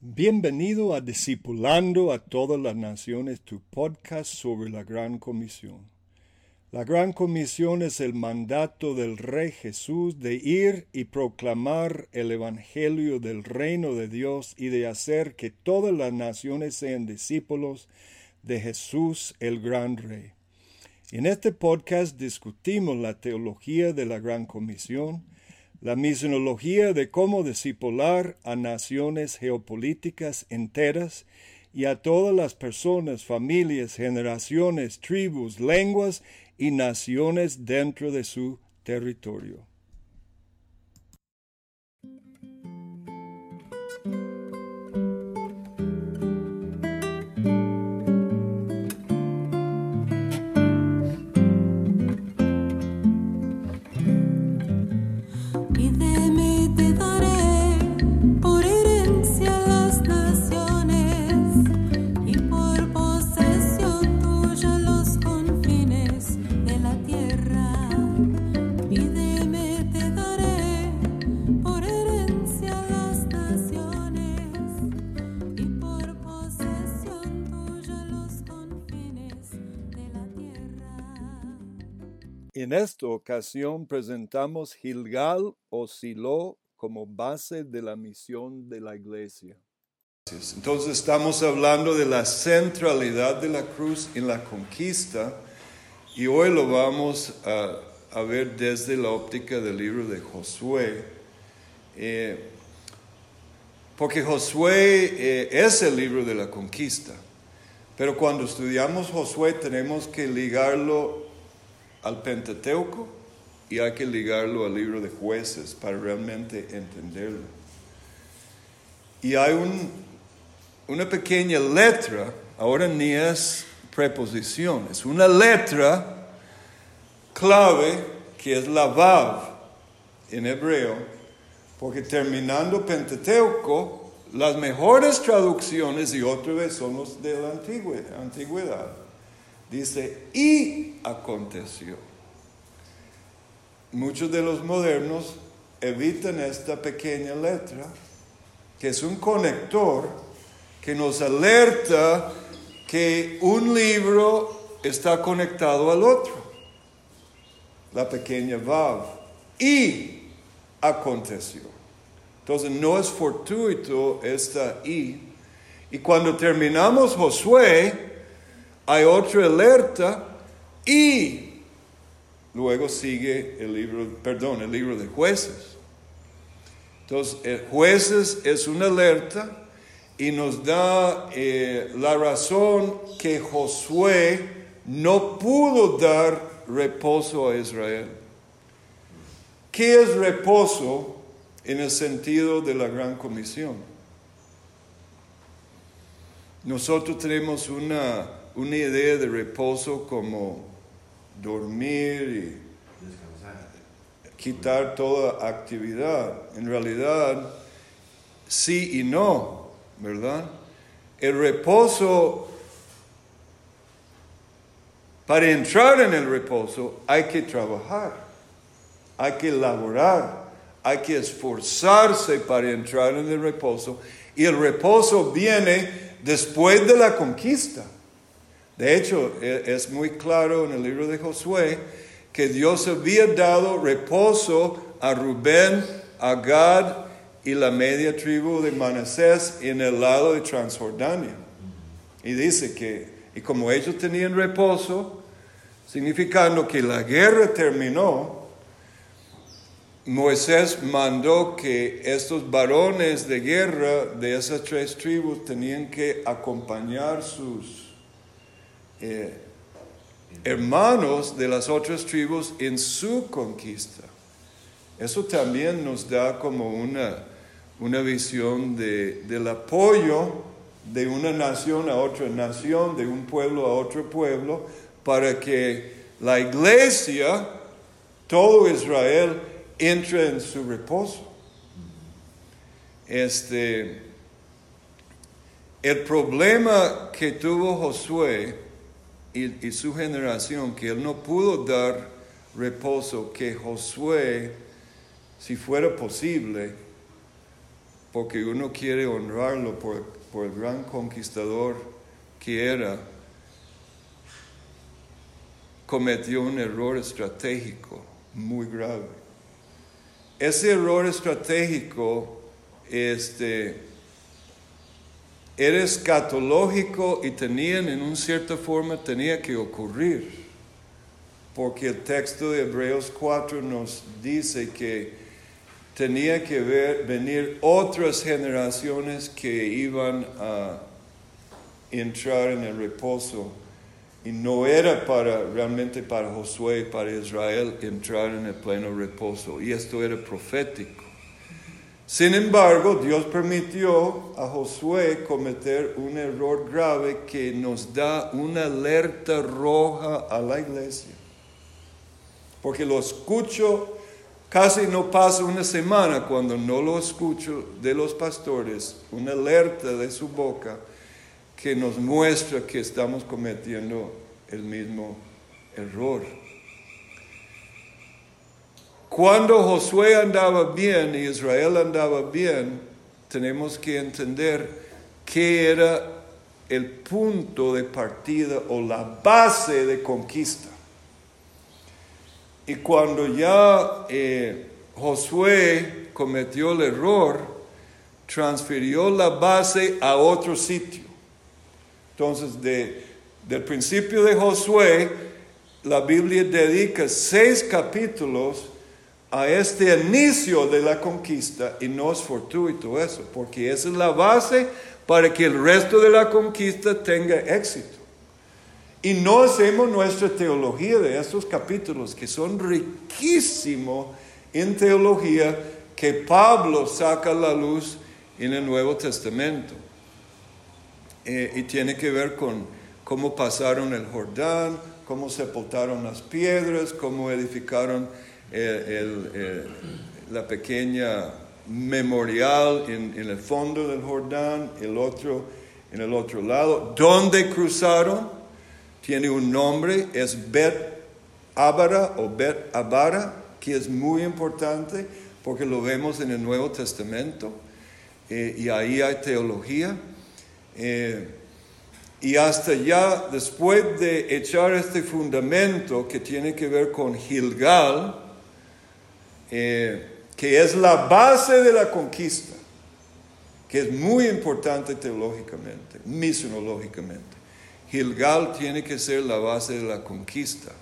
Bienvenido a Discipulando a todas las naciones, tu podcast sobre la Gran Comisión. La Gran Comisión es el mandato del Rey Jesús de ir y proclamar el Evangelio del reino de Dios y de hacer que todas las naciones sean discípulos de Jesús el Gran Rey. En este podcast discutimos la teología de la Gran Comisión, la misionología de cómo discipular a naciones geopolíticas enteras y a todas las personas, familias, generaciones, tribus, lenguas y naciones dentro de su territorio. En esta ocasión presentamos Gilgal o Silo como base de la misión de la iglesia. Entonces estamos hablando de la centralidad de la cruz en la conquista y hoy lo vamos a, ver desde la óptica del libro de Josué. Eh, porque Josué eh, es el libro de la conquista, pero cuando estudiamos Josué tenemos que ligarlo al Pentateuco y hay que ligarlo al libro de jueces para realmente entenderlo. Y hay una pequeña letra, ahora ni es preposición, una letra clave que es la Vav en hebreo, porque terminando Pentateuco, las mejores traducciones, y otra vez son los de la antigüedad, Dice, y aconteció. Muchos de los modernos evitan esta pequeña letra, que es un conector que nos alerta que un libro está conectado al otro. La pequeña vav. Y aconteció. Entonces no es fortuito esta y. Y cuando terminamos Josué, hay otra alerta y luego sigue el libro, perdón, el libro de jueces. Entonces, jueces es una alerta y nos da eh, la razón que Josué no pudo dar reposo a Israel. ¿Qué es reposo en el sentido de la gran comisión? Nosotros tenemos una una idea de reposo como dormir y quitar toda actividad. En realidad, sí y no, ¿verdad? El reposo, para entrar en el reposo hay que trabajar, hay que laborar, hay que esforzarse para entrar en el reposo. Y el reposo viene después de la conquista. De hecho, e, es muy claro en el libro de Josué que Dios había dado reposo a Rubén, a Gad y la media tribu de Manasés en el lado de Transjordania. Y dice que, y como ellos tenían reposo, significando que la guerra terminó, Moisés mandó que estos varones de guerra de esas tres tribus tenían que acompañar sus eh, hermanos de las otras tribus en su conquista. Eso también nos da como una, una visión de, del apoyo de una nación a otra nación, de un pueblo a otro pueblo, para que la iglesia, todo Israel, entre en su reposo. Este, el problema que tuvo Josué y, su generación, que él no pudo dar reposo, que Josué, si fuera posible, porque uno quiere honrarlo por, por el gran conquistador que era, cometió un error estratégico muy grave. Ese error estratégico este, era escatológico y tenían en una cierta forma tenía que ocurrir, porque el texto de Hebreos 4 nos dice que tenía que ver, venir otras generaciones que iban a entrar en el reposo. Y no era para realmente para Josué, para Israel entrar en el pleno reposo. Y esto era profético. Sin embargo, Dios permitió a Josué cometer un error grave que nos da una alerta roja a la iglesia. Porque lo escucho, casi no pasa una semana cuando no lo escucho de los pastores, una alerta de su boca que nos muestra que estamos cometiendo el mismo error. Cuando Josué andaba bien y Israel andaba bien, tenemos que entender qué era el punto de partida o la base de conquista. Y cuando ya eh, Josué cometió el error, transfirió la base a otro sitio. Entonces, de, del principio de Josué, la Biblia dedica seis capítulos a este inicio de la conquista y no es fortuito eso, porque esa es la base para que el resto de la conquista tenga éxito. Y no hacemos nuestra teología de estos capítulos que son riquísimos en teología que Pablo saca a la luz en el Nuevo Testamento. Eh, y tiene que ver con cómo pasaron el Jordán, cómo sepultaron las piedras, cómo edificaron la pequeña memorial en, el fondo del Jordán, el otro en el otro lado. ¿Dónde cruzaron? Tiene un nombre, es Bet Abara o Bet Abara, que es muy importante porque lo vemos en el Nuevo Testamento eh, y ahí hay teología. Eh, y hasta ya después de echar este fundamento que tiene que ver con Gilgal, eh, que es la base de la conquista, que es muy importante teológicamente, misionológicamente. Gilgal tiene que ser la base de la conquista.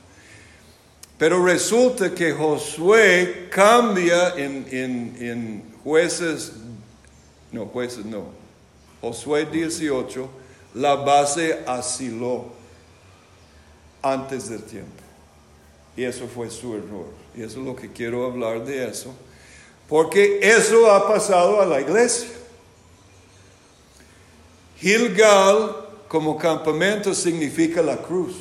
Pero resulta que Josué cambia en, en jueces, no, jueces no, Josué 18, la base a antes del tiempo. Y eso fue su error. Y eso es lo que quiero hablar de eso. Porque eso ha pasado a la iglesia. Gilgal como campamento significa la cruz.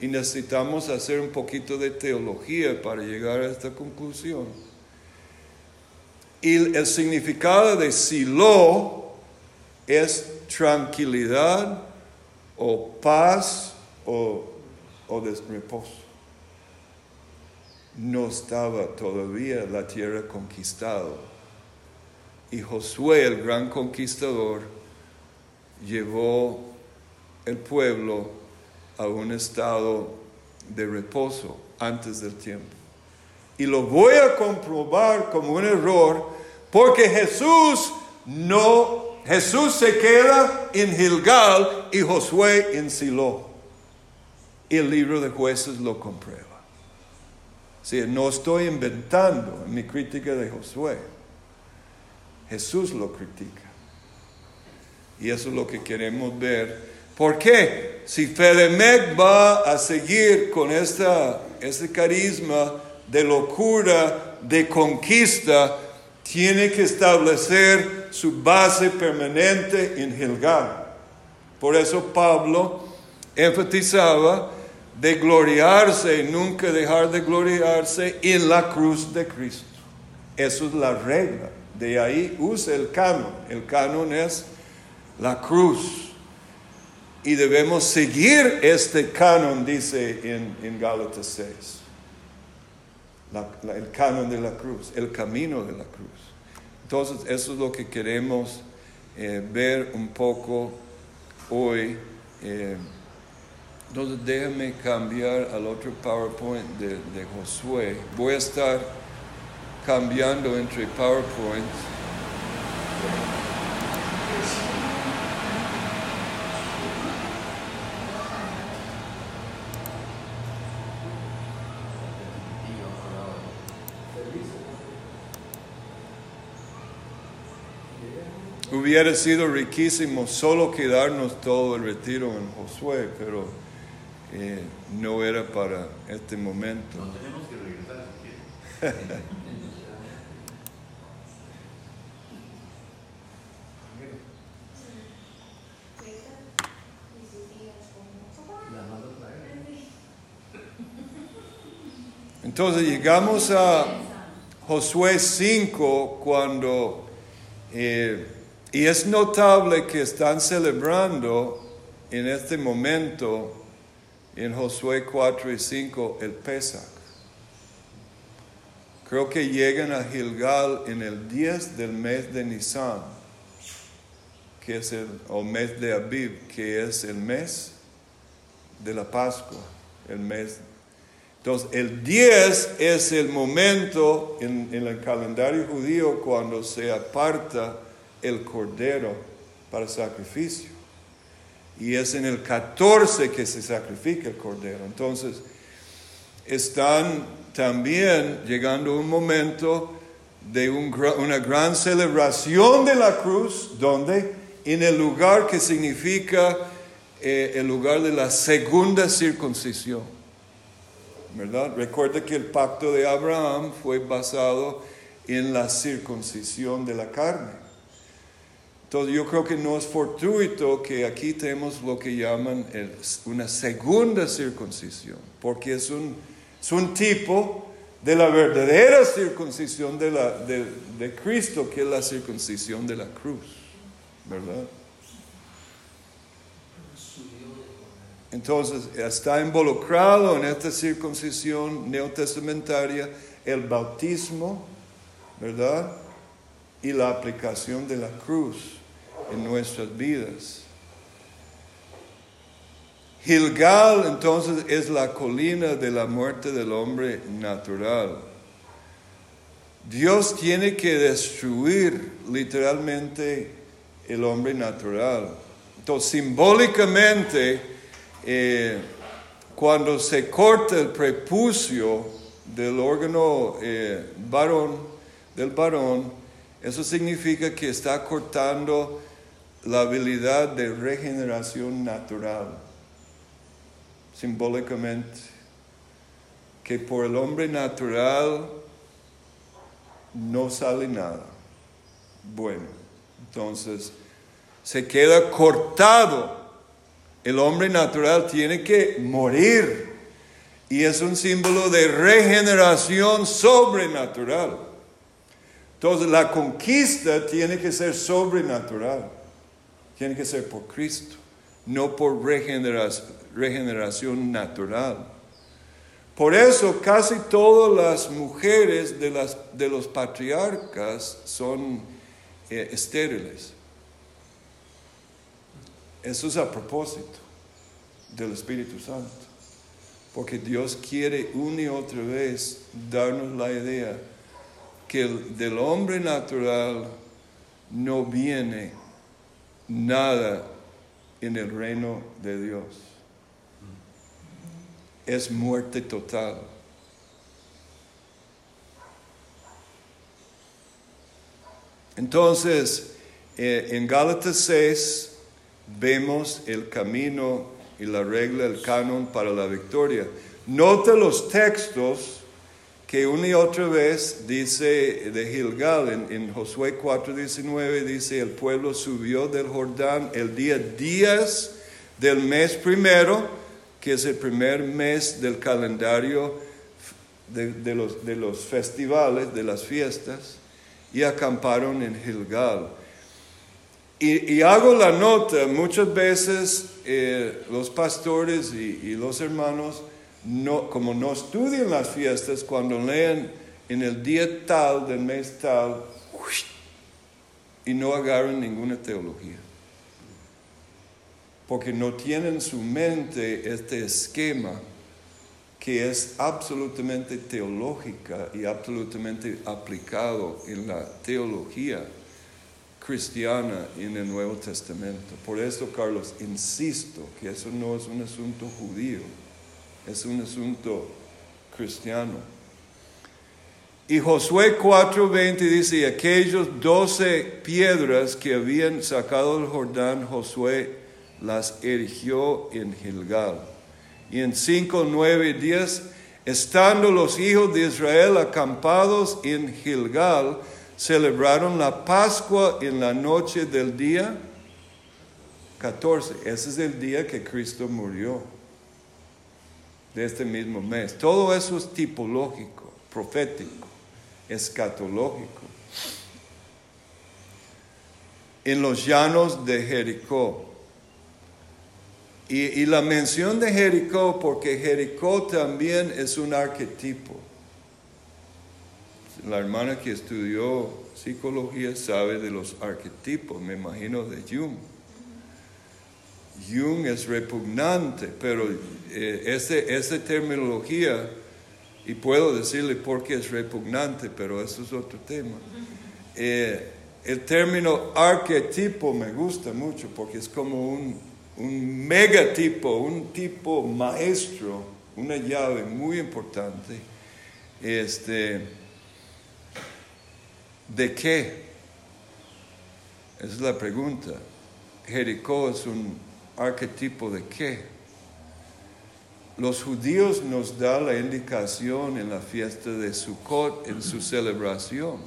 Y necesitamos hacer un poquito de teología para llegar a esta conclusión. Y el significado de Silo es tranquilidad o paz o o de reposo. No estaba todavía la tierra conquistada. Y Josué, el gran conquistador, llevó el pueblo a un estado de reposo antes del tiempo. Y lo voy a comprobar como un error porque Jesús no, Jesús se queda en Gilgal y Josué en Silo. Y el libro de jueces lo comprueba. Sí, no estoy inventando mi crítica de Josué. Jesús lo critica. Y eso es lo que queremos ver. ¿Por qué? Si Fedemec va a seguir con esta, este carisma de locura, de conquista, tiene que establecer su base permanente en Gilgal. Por eso Pablo enfatizaba de gloriarse nunca dejar de gloriarse en la cruz de Cristo. Eso es la regla. De ahí usa el canon. El canon es la cruz. Y debemos seguir este canon, dice en, en Gálatas 6. el canon de la cruz, el camino de la cruz. Entonces, eso es lo que queremos eh, ver un poco hoy. Eh, entonces, déjame cambiar al otro PowerPoint de, de Josué. Voy a estar cambiando entre PowerPoints. Hubiera sido riquísimo solo quedarnos todo el retiro en Josué, pero eh, no era para este momento. No tenemos que regresar. Entonces llegamos a Josué 5 cuando, eh, y es notable que están celebrando en este momento, en Josué 4 y 5, el Pesach. Creo que llegan a Gilgal en el 10 del mes de Nisan, que es el o mes de Abib, que es el mes de la Pascua, el mes entonces, el 10 es el momento en, en el calendario judío cuando se aparta el cordero para sacrificio. Y es en el 14 que se sacrifica el cordero. Entonces, están también llegando un momento de un una gran celebración de la cruz, donde en el lugar que significa eh, el lugar de la segunda circuncisión. ¿verdad? Recuerda que el pacto de Abraham fue basado en la circuncisión de la carne. Entonces yo creo que no es fortuito que aquí tenemos lo que llaman una segunda circuncisión, porque es un, es un tipo de la verdadera circuncisión de, la, de Cristo, que es la circuncisión de la cruz, ¿verdad? Entonces está involucrado en esta circuncisión neotestamentaria el bautismo, ¿verdad? Y la aplicación de la cruz en nuestras vidas. Gilgal entonces es la colina de la muerte del hombre natural. Dios tiene que destruir literalmente el hombre natural. Entonces, simbólicamente, eh, cuando se corta el prepucio del órgano eh, varón, del varón, eso significa que está cortando la habilidad de regeneración natural, simbólicamente, que por el hombre natural no sale nada. Bueno, entonces se queda cortado el hombre natural tiene que morir. Y es un símbolo de regeneración sobrenatural. Entonces la conquista tiene que ser sobrenatural. Tiene que ser por Cristo, no por regeneración, natural. Por eso casi todas las mujeres de, los patriarcas son eh, estériles. Eso es a propósito del Espíritu Santo. Porque Dios quiere una y otra vez darnos la idea que el- del hombre natural no viene nada en el reino de Dios. Es muerte total. Entonces, eh, en Gálatas 6 vemos el camino y la regla, el canon para la victoria. Nota los textos que una y otra vez dice de Gilgal, en, en Josué 4:19 dice, el pueblo subió del Jordán el día 10 del mes primero, que es el primer mes del calendario de, los, de los festivales, de las fiestas, y acamparon en Gilgal. Y, hago la nota, muchas veces eh, los pastores y los hermanos, no, como no estudian las fiestas, cuando leen en el día tal del mes tal, y no agarran ninguna teología. Porque no tienen en su mente este esquema que es absolutamente teológica y absolutamente aplicado en la teología cristiana en el Nuevo Testamento. Por eso, Carlos, insisto que eso no es un asunto judío, es un asunto cristiano. Y Josué 4:20 dice, aquellos doce piedras que habían sacado del Jordán, Josué las erigió en Gilgal. Y en 5, 9 y 10, estando los hijos de Israel acampados en Gilgal, celebraron la Pascua en la noche del día 14. Ese es el día que Cristo murió, de este mismo mes. Todo eso es tipológico, profético, escatológico. En los llanos de Jericó. Y, y, la mención de Jericó, porque Jericó también es un arquetipo. La hermana que estudió psicología sabe de los arquetipos, me imagino de Jung. Jung es repugnante, pero eh, esa terminología, y puedo decirle por qué es repugnante, pero eso es otro tema. Eh, el término arquetipo me gusta mucho porque es como un, un megatipo, un tipo maestro, una llave muy importante. Este, ¿De qué? Esa es la pregunta. Jericó es un arquetipo de qué. Los judíos nos dan la indicación en la fiesta de Sukkot, en su celebración.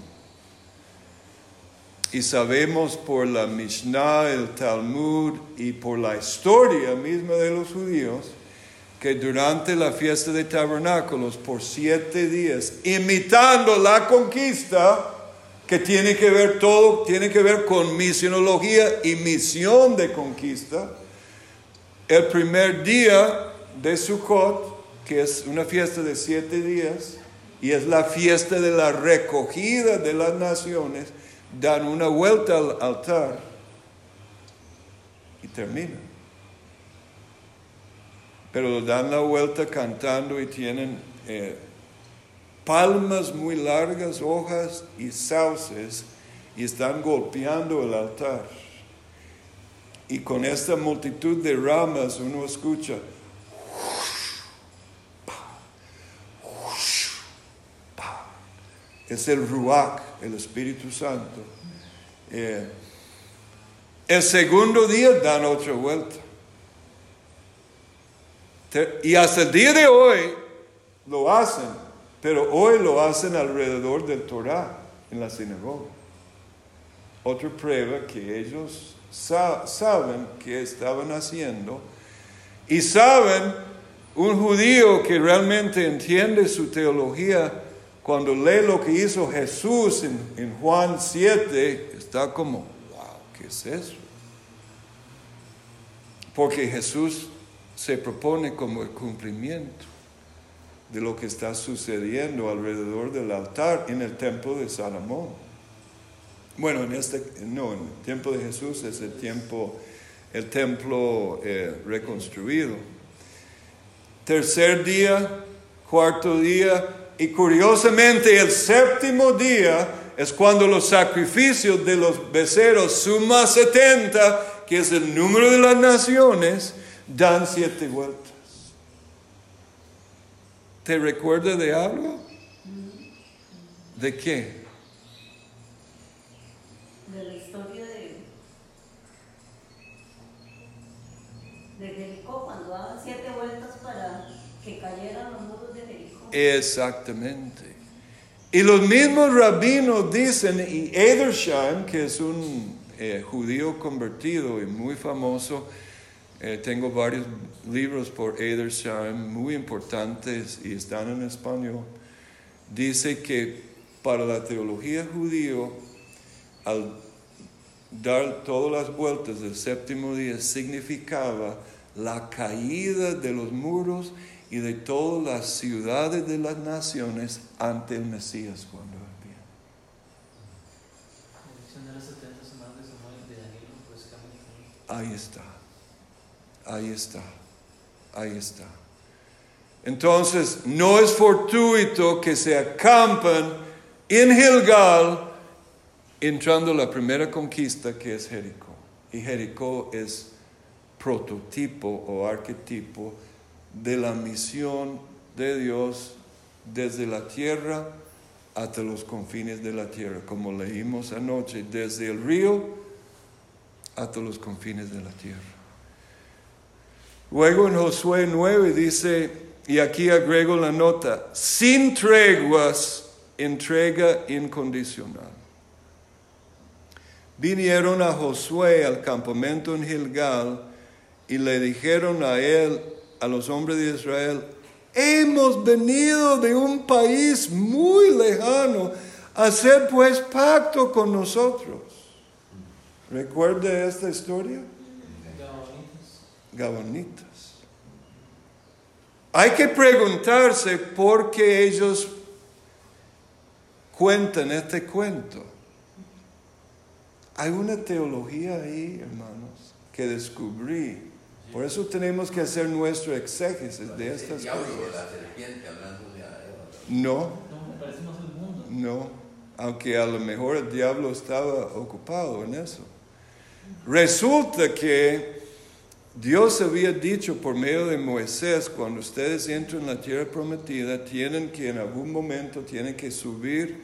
Y sabemos por la Mishnah, el Talmud y por la historia misma de los judíos que durante la fiesta de tabernáculos, por siete días, imitando la conquista, que tiene que ver todo, tiene que ver con misionología y misión de conquista. El primer día de Sukkot, que es una fiesta de siete días, y es la fiesta de la recogida de las naciones, dan una vuelta al altar y terminan. Pero dan la vuelta cantando y tienen eh, palmas muy largas, hojas y sauces, y están golpeando el altar. Y con esta multitud de ramas uno escucha, es el Ruach, el Espíritu Santo. Eh, el segundo día dan otra vuelta. Y hasta el día de hoy lo hacen pero hoy lo hacen alrededor del Torah en la sinagoga. Otra prueba que ellos saben que estaban haciendo y saben un judío que realmente entiende su teología cuando lee lo que hizo Jesús en, en Juan 7, está como, wow, ¿qué es eso? Porque Jesús se propone como el cumplimiento de lo que está sucediendo alrededor del altar en el templo de Salomón. Bueno, en este, no, en el tiempo de Jesús es el tiempo, el templo eh, reconstruido. Tercer día, cuarto día, y curiosamente el séptimo día es cuando los sacrificios de los becerros suman 70, que es el número de las naciones, dan siete vueltas. ¿Te recuerda de algo? ¿De qué? De la historia de, de Jericó, cuando daban siete vueltas para que cayeran los muros de Jericó. Exactamente. Y los mismos rabinos dicen, y Edersheim, que es un eh, judío convertido y muy famoso, eh, tengo varios libros por Edersheim muy importantes y están en español. Dice que para la teología judío, al dar todas las vueltas del séptimo día, significaba la caída de los muros y de todas las ciudades de las naciones ante el Mesías cuando los 70 Ahí está. Ahí está. Ahí está. Entonces, no es fortuito que se acampan en Gilgal entrando la primera conquista que es Jericó. Y Jericó es prototipo o arquetipo de la misión de Dios desde la tierra hasta los confines de la tierra, como leímos anoche, desde el río hasta los confines de la tierra. Luego en Josué 9 dice, y aquí agrego la nota, sin treguas, entrega incondicional. Vinieron a Josué al campamento en Gilgal y le dijeron a él, a los hombres de Israel, hemos venido de un país muy lejano hacer pues pacto con nosotros. ¿Recuerda esta historia? Gabonitas. Hay que preguntarse por qué ellos cuentan este cuento. Hay una teología ahí, hermanos, que descubrí. Por eso tenemos que hacer nuestro exégesis de estas el diablo, cosas. No, No, me parece más el mundo. no, aunque a lo mejor el diablo estaba ocupado en eso. Resulta que Dios había dicho por medio de Moisés, cuando ustedes entran en la tierra prometida, tienen que en algún momento tienen que subir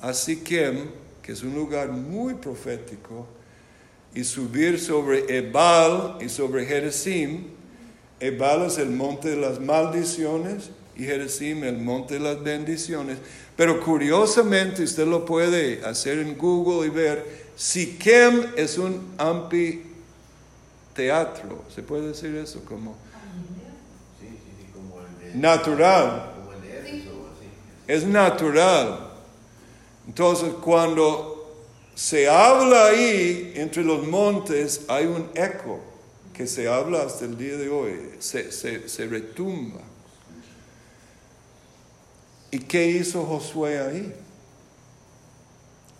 a Siquem, que es un lugar muy profético, y subir sobre Ebal y sobre Jerezim. Ebal es el monte de las maldiciones y Jerezim el monte de las bendiciones. Pero curiosamente usted lo puede hacer en Google y ver, Siquem es un anfiteatro, ¿se puede decir eso? Como. Natural. Es natural. Entonces, cuando se habla ahí entre los montes, hay un eco que se habla hasta el día de hoy, se, retumba. ¿Y qué hizo Josué ahí?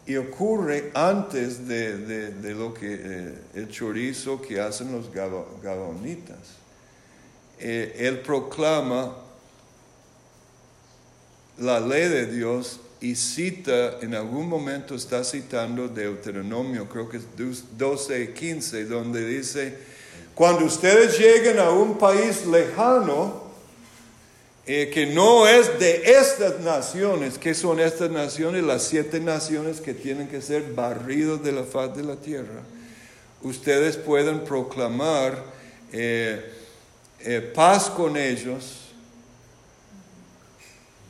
Y ocurre antes de, lo que eh, el chorizo que hacen los gabonitas. Eh, él proclama la ley de Dios y cita, en algún momento está citando Deuteronomio, creo que es 12, 15, donde dice, cuando ustedes lleguen a un país lejano, eh, que no es de estas naciones, que son estas naciones? Las siete naciones que tienen que ser barridos de la faz de la tierra. Ustedes pueden proclamar eh, eh, paz con ellos,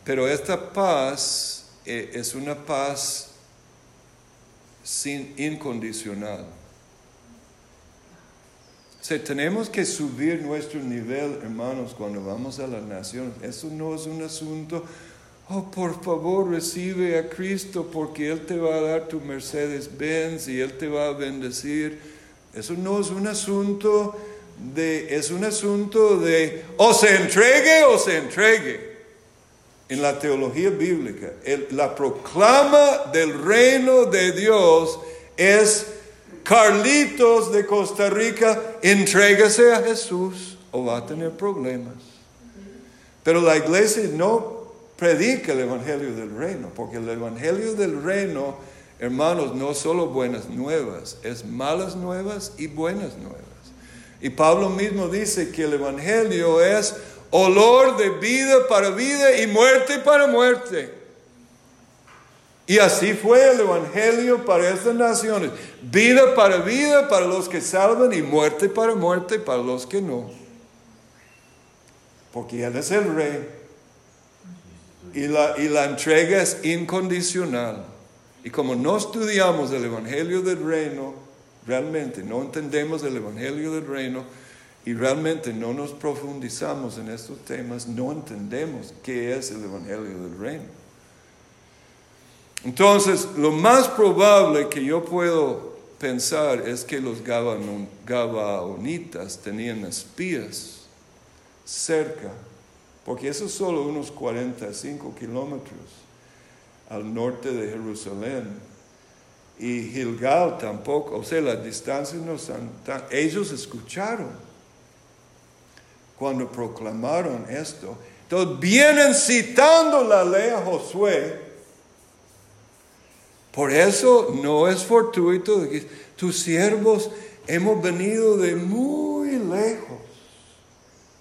pero esta paz es una paz sin incondicional. O tenemos que subir nuestro nivel, hermanos, cuando vamos a las naciones. Eso no es un asunto, oh, por favor, recibe a Cristo porque Él te va a dar tu Mercedes Benz y Él te va a bendecir. Eso no es un asunto de, es un asunto de, o se entregue o se entregue. En la teología bíblica, la proclama del reino de Dios es Carlitos de Costa Rica, entrégase a Jesús o va a tener problemas. Pero la iglesia no predica el evangelio del reino, porque el evangelio del reino, hermanos, no solo buenas nuevas, es malas nuevas y buenas nuevas. Y Pablo mismo dice que el evangelio es olor de vida para vida y muerte para muerte. Y así fue el Evangelio para estas naciones. Vida para vida para los que salvan y muerte para muerte para los que no. Porque Él es el rey. Y la, y la entrega es incondicional. Y como no estudiamos el Evangelio del Reino, realmente no entendemos el Evangelio del Reino y realmente no nos profundizamos en estos temas, no entendemos qué es el Evangelio del Reino. Entonces, lo más probable que yo puedo pensar es que los Gabaon- Gabaonitas tenían espías cerca, porque eso es solo unos 45 kilómetros al norte de Jerusalén. y Gilgal tampoco, o sea, las distancias no son tan... Ellos escucharon cuando proclamaron esto. Entonces vienen citando la ley a Josué. Por eso no es fortuito tus siervos hemos venido de muy lejos.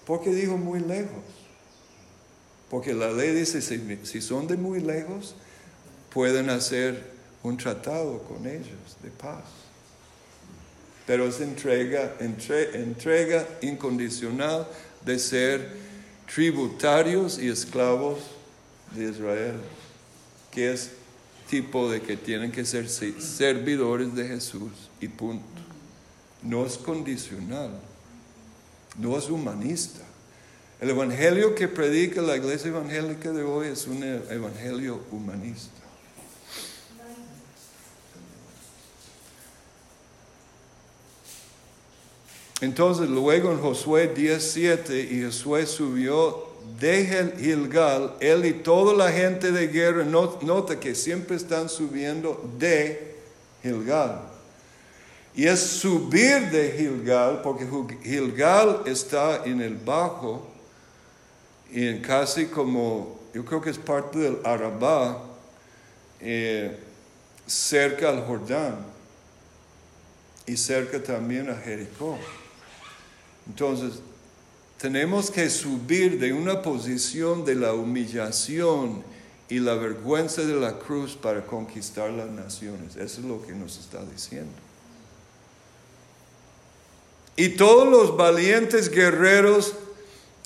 ¿Por qué dijo muy lejos? Porque la ley dice, si, son de muy lejos, pueden hacer un tratado con ellos de paz. Pero es entrega, entre- entrega incondicional de ser tributarios y esclavos de Israel, que es tipo de que tienen que ser se- servidores de Jesús y punto. No es condicional, no es humanista. El evangelio que predica la iglesia evangélica de hoy es un e- evangelio humanista. Entonces luego en Josué 17 y Josué subió de Gil- Gilgal, él y toda la gente de guerra, no- nota que siempre están subiendo de Gilgal. Y es subir de Gilgal, porque Gilgal está en el bajo, y en casi como, yo creo que es parte del Arabá, eh, cerca al Jordán y cerca también a Jericó. Entonces, tenemos que subir de una posición de la humillación y la vergüenza de la cruz para conquistar las naciones. Eso es lo que nos está diciendo. Y todos los valientes guerreros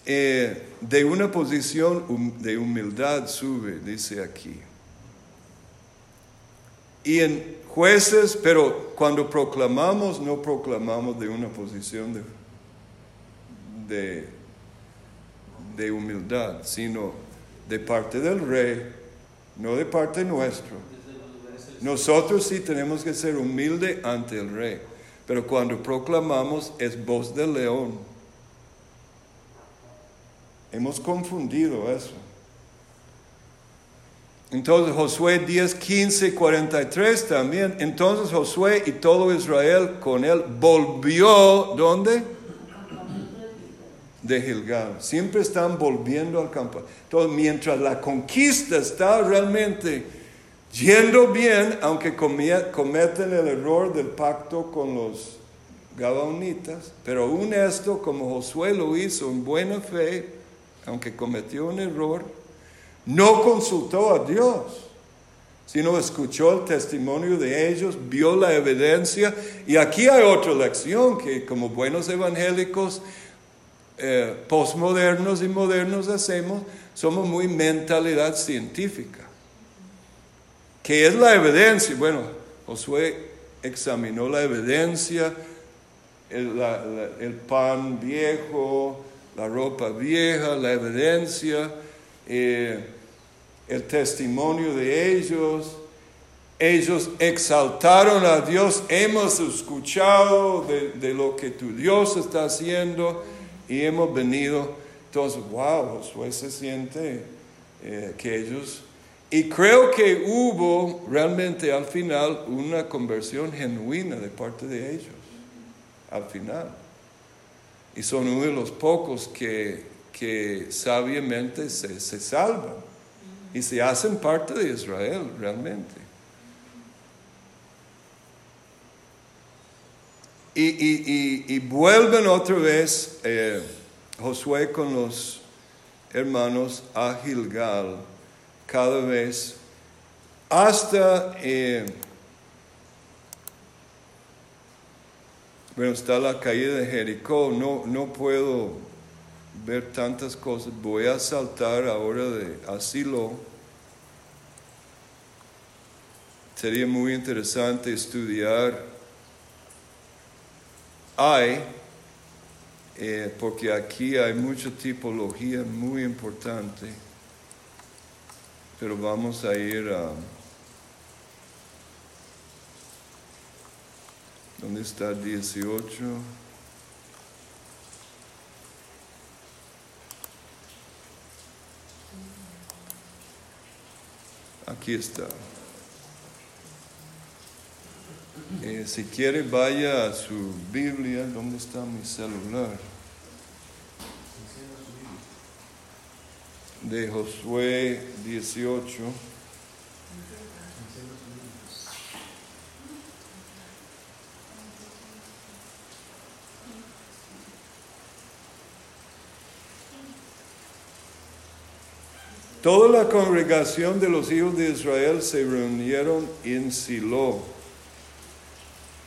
eh, de una posición de humildad sube, dice aquí. Y en jueces, pero cuando proclamamos, no proclamamos de una posición de, de, de humildad, sino de parte del rey, no de parte nuestro. Nosotros sí tenemos que ser humildes ante el rey, pero cuando proclamamos es voz del león. Hemos confundido eso. Entonces Josué 10, 15, 43 también. Entonces Josué y todo Israel con él volvió, ¿dónde? De Gilgal. Siempre están volviendo al campo. Entonces mientras la conquista está realmente yendo bien, aunque cometen el error del pacto con los gabaonitas, pero aún esto, como Josué lo hizo en buena fe, aunque cometió un error, no consultó a Dios, sino escuchó el testimonio de ellos, vio la evidencia. Y aquí hay otra lección que como buenos evangélicos eh, postmodernos y modernos hacemos, somos muy mentalidad científica. ¿Qué es la evidencia? Bueno, Josué examinó la evidencia, el, pan viejo, la ropa vieja, la evidencia, eh, el testimonio de ellos. Ellos exaltaron a Dios, hemos escuchado de lo que tu Dios está haciendo y hemos venido. Entonces, wow, Josué se siente eh, que ellos... Y creo que hubo realmente al final una conversión genuina de parte de ellos, al final. Y son uno de los pocos que, que sabiamente se, se salvan y se hacen parte de Israel realmente. Y, y- y- vuelven otra vez eh, Josué con los hermanos a Gilgal cada vez hasta, eh, bueno, está la caída de Jericó, no, no puedo ver tantas cosas, voy a saltar ahora de asilo. Sería muy interesante estudiar hay, eh, porque aquí hay mucha tipología muy importante, pero vamos a ir a... ¿Dónde está 18? Aquí está. Eh, si quiere, vaya a su Biblia. ¿Dónde está mi celular? De Josué 18. Toda la congregación de los hijos de Israel se reunieron en Silo.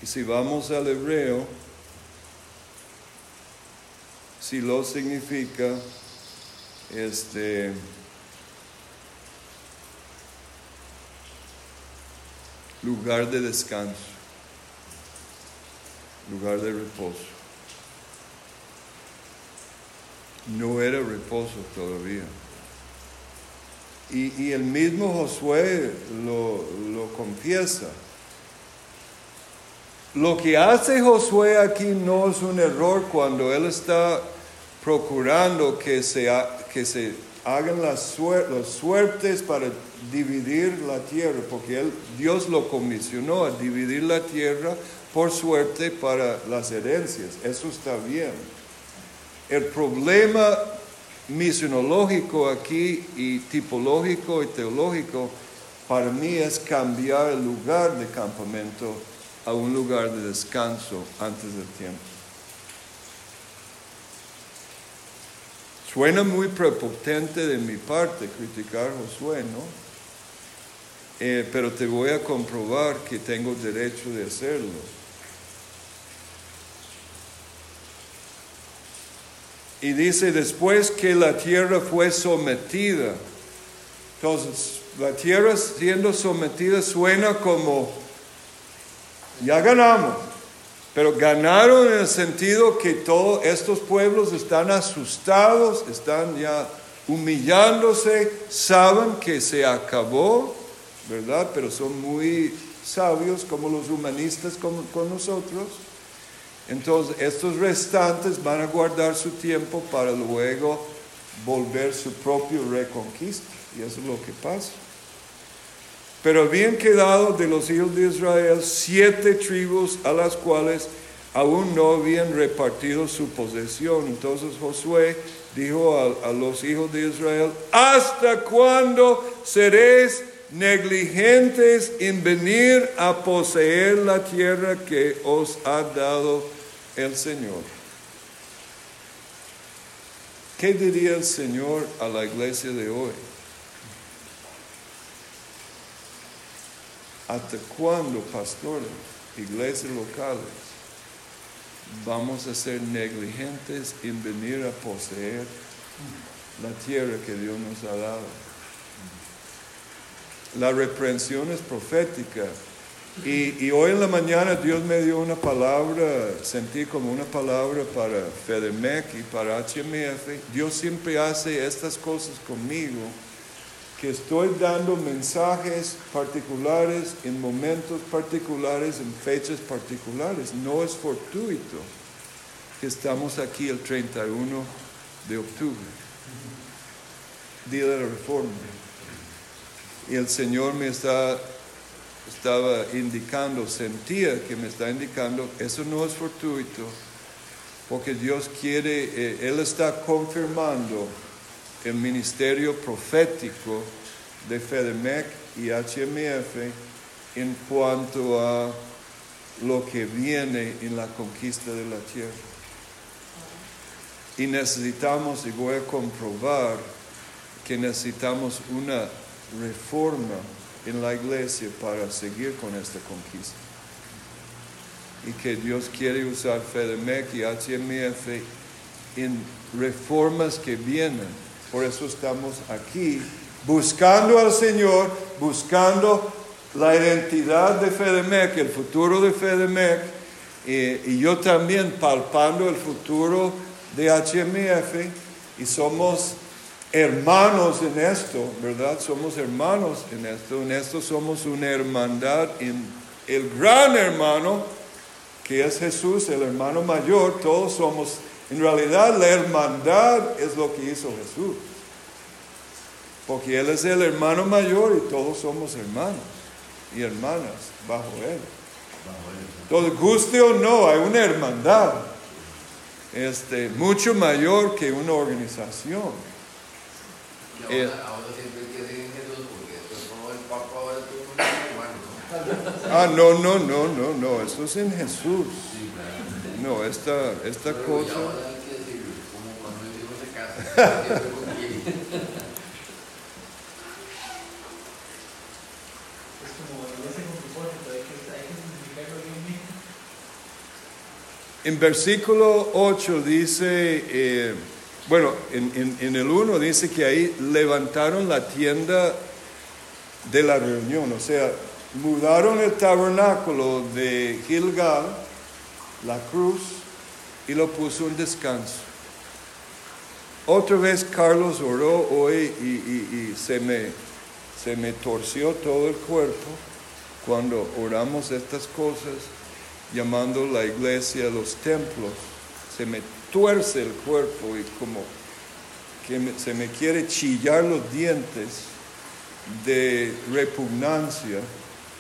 Y si vamos al hebreo, Silo significa este lugar de descanso, lugar de reposo. No era reposo todavía. Y, el mismo Josué lo, lo confiesa. Lo que hace Josué aquí no es un error cuando él está procurando que se, que se hagan las, suer- suertes para dividir la tierra, porque Dios lo comisionó a dividir la tierra por suerte para las herencias. Eso está bien. El problema misionológico aquí y tipológico y teológico para mí es cambiar el lugar de campamento a un lugar de descanso antes del tiempo. Suena muy prepotente de mi parte criticar a Josué, ¿no? Eh, pero te voy a comprobar que tengo derecho de hacerlo. Y dice, después que la tierra fue sometida, entonces la tierra siendo sometida suena como, ya ganamos, pero ganaron en el sentido que todos estos pueblos están asustados, están ya humillándose, saben que se acabó, ¿verdad? Pero son muy sabios como los humanistas como, con nosotros. Entonces, estos restantes van a guardar su tiempo para luego volver su propio reconquista. Y eso es lo que pasa. Pero habían quedado de los hijos de Israel siete tribus a las cuales aún no habían repartido su posesión. Entonces Josué dijo a, los hijos de Israel, ¿hasta cuándo seréis negligentes en venir a poseer la tierra que os ha dado el Señor? ¿Qué diría el Señor a la iglesia de hoy? ¿Hasta cuándo, pastores, iglesias locales, vamos a ser negligentes en venir a poseer la tierra que Dios nos ha dado? La reprensión es profética. Y, hoy en la mañana Dios me dio una palabra, sentí como una palabra para FEDEMEC y para HMF. Dios siempre hace estas cosas conmigo estoy dando mensajes particulares en momentos particulares, en fechas particulares. No es fortuito que estamos aquí el 31 de octubre, Día de la Reforma. Y el Señor me está, estaba indicando, sentía que me está indicando, eso no es fortuito, porque Dios quiere, eh, Él está confirmando el ministerio profético de FEDEMEC y HMF en cuanto a lo que viene en la conquista de la tierra. Y necesitamos, y voy a comprobar, que necesitamos una reforma en la iglesia para seguir con esta conquista. Y que Dios quiere usar FEDEMEC y HMF en reformas que vienen. Por eso estamos aquí buscando al Señor, buscando la identidad de FEDEMEC, el futuro de FEDEMEC, eh, y yo también palpando el futuro de HMF, y somos hermanos en esto, ¿verdad? Somos hermanos en esto, en esto somos una hermandad en el gran hermano, que es Jesús, el hermano mayor, todos somos, en realidad la hermandad es lo que hizo Jesús. Porque Él es el hermano mayor y todos somos hermanos y hermanas bajo Él. Entonces, guste o no, hay una hermandad este, mucho mayor que una organización. Y Eh. ahora, ahora porque ahora hermano. Ah, no, no, no, no, no, esto es en Jesús. No, esta, esta Pero cosa. ya ahora hay que decirlo, como cuando el hijo se casa, siempre con quién. Es como la iglesia con propósito, hay que, hay que significarlo bien mismo. En versículo 8 dice, eh, bueno, en, en- en el 1 dice que ahí levantaron la tienda de la reunión, o sea, mudaron el tabernáculo de Gilgal, la cruz, y lo puso en descanso. Otra vez Carlos oró hoy y, se, me, se me torció todo el cuerpo cuando oramos estas cosas llamando la iglesia los templos, se me tuerce el cuerpo y como que se me quiere chillar los dientes de repugnancia.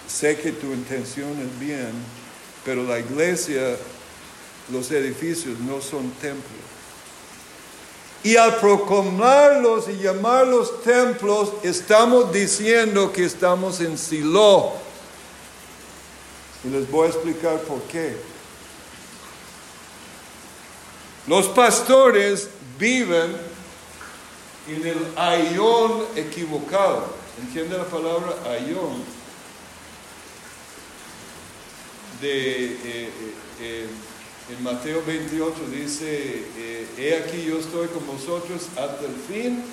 Sé que tu intención es bien, pero la iglesia, los edificios no son templos. Y al proclamarlos y llamarlos templos, estamos diciendo que estamos en Silo. Y les voy a explicar por qué. Los pastores viven en el ayón equivocado. ¿Entiende la palabra ayón? Eh, eh, eh, en Mateo 28 dice, he aquí yo estoy con vosotros hasta el fin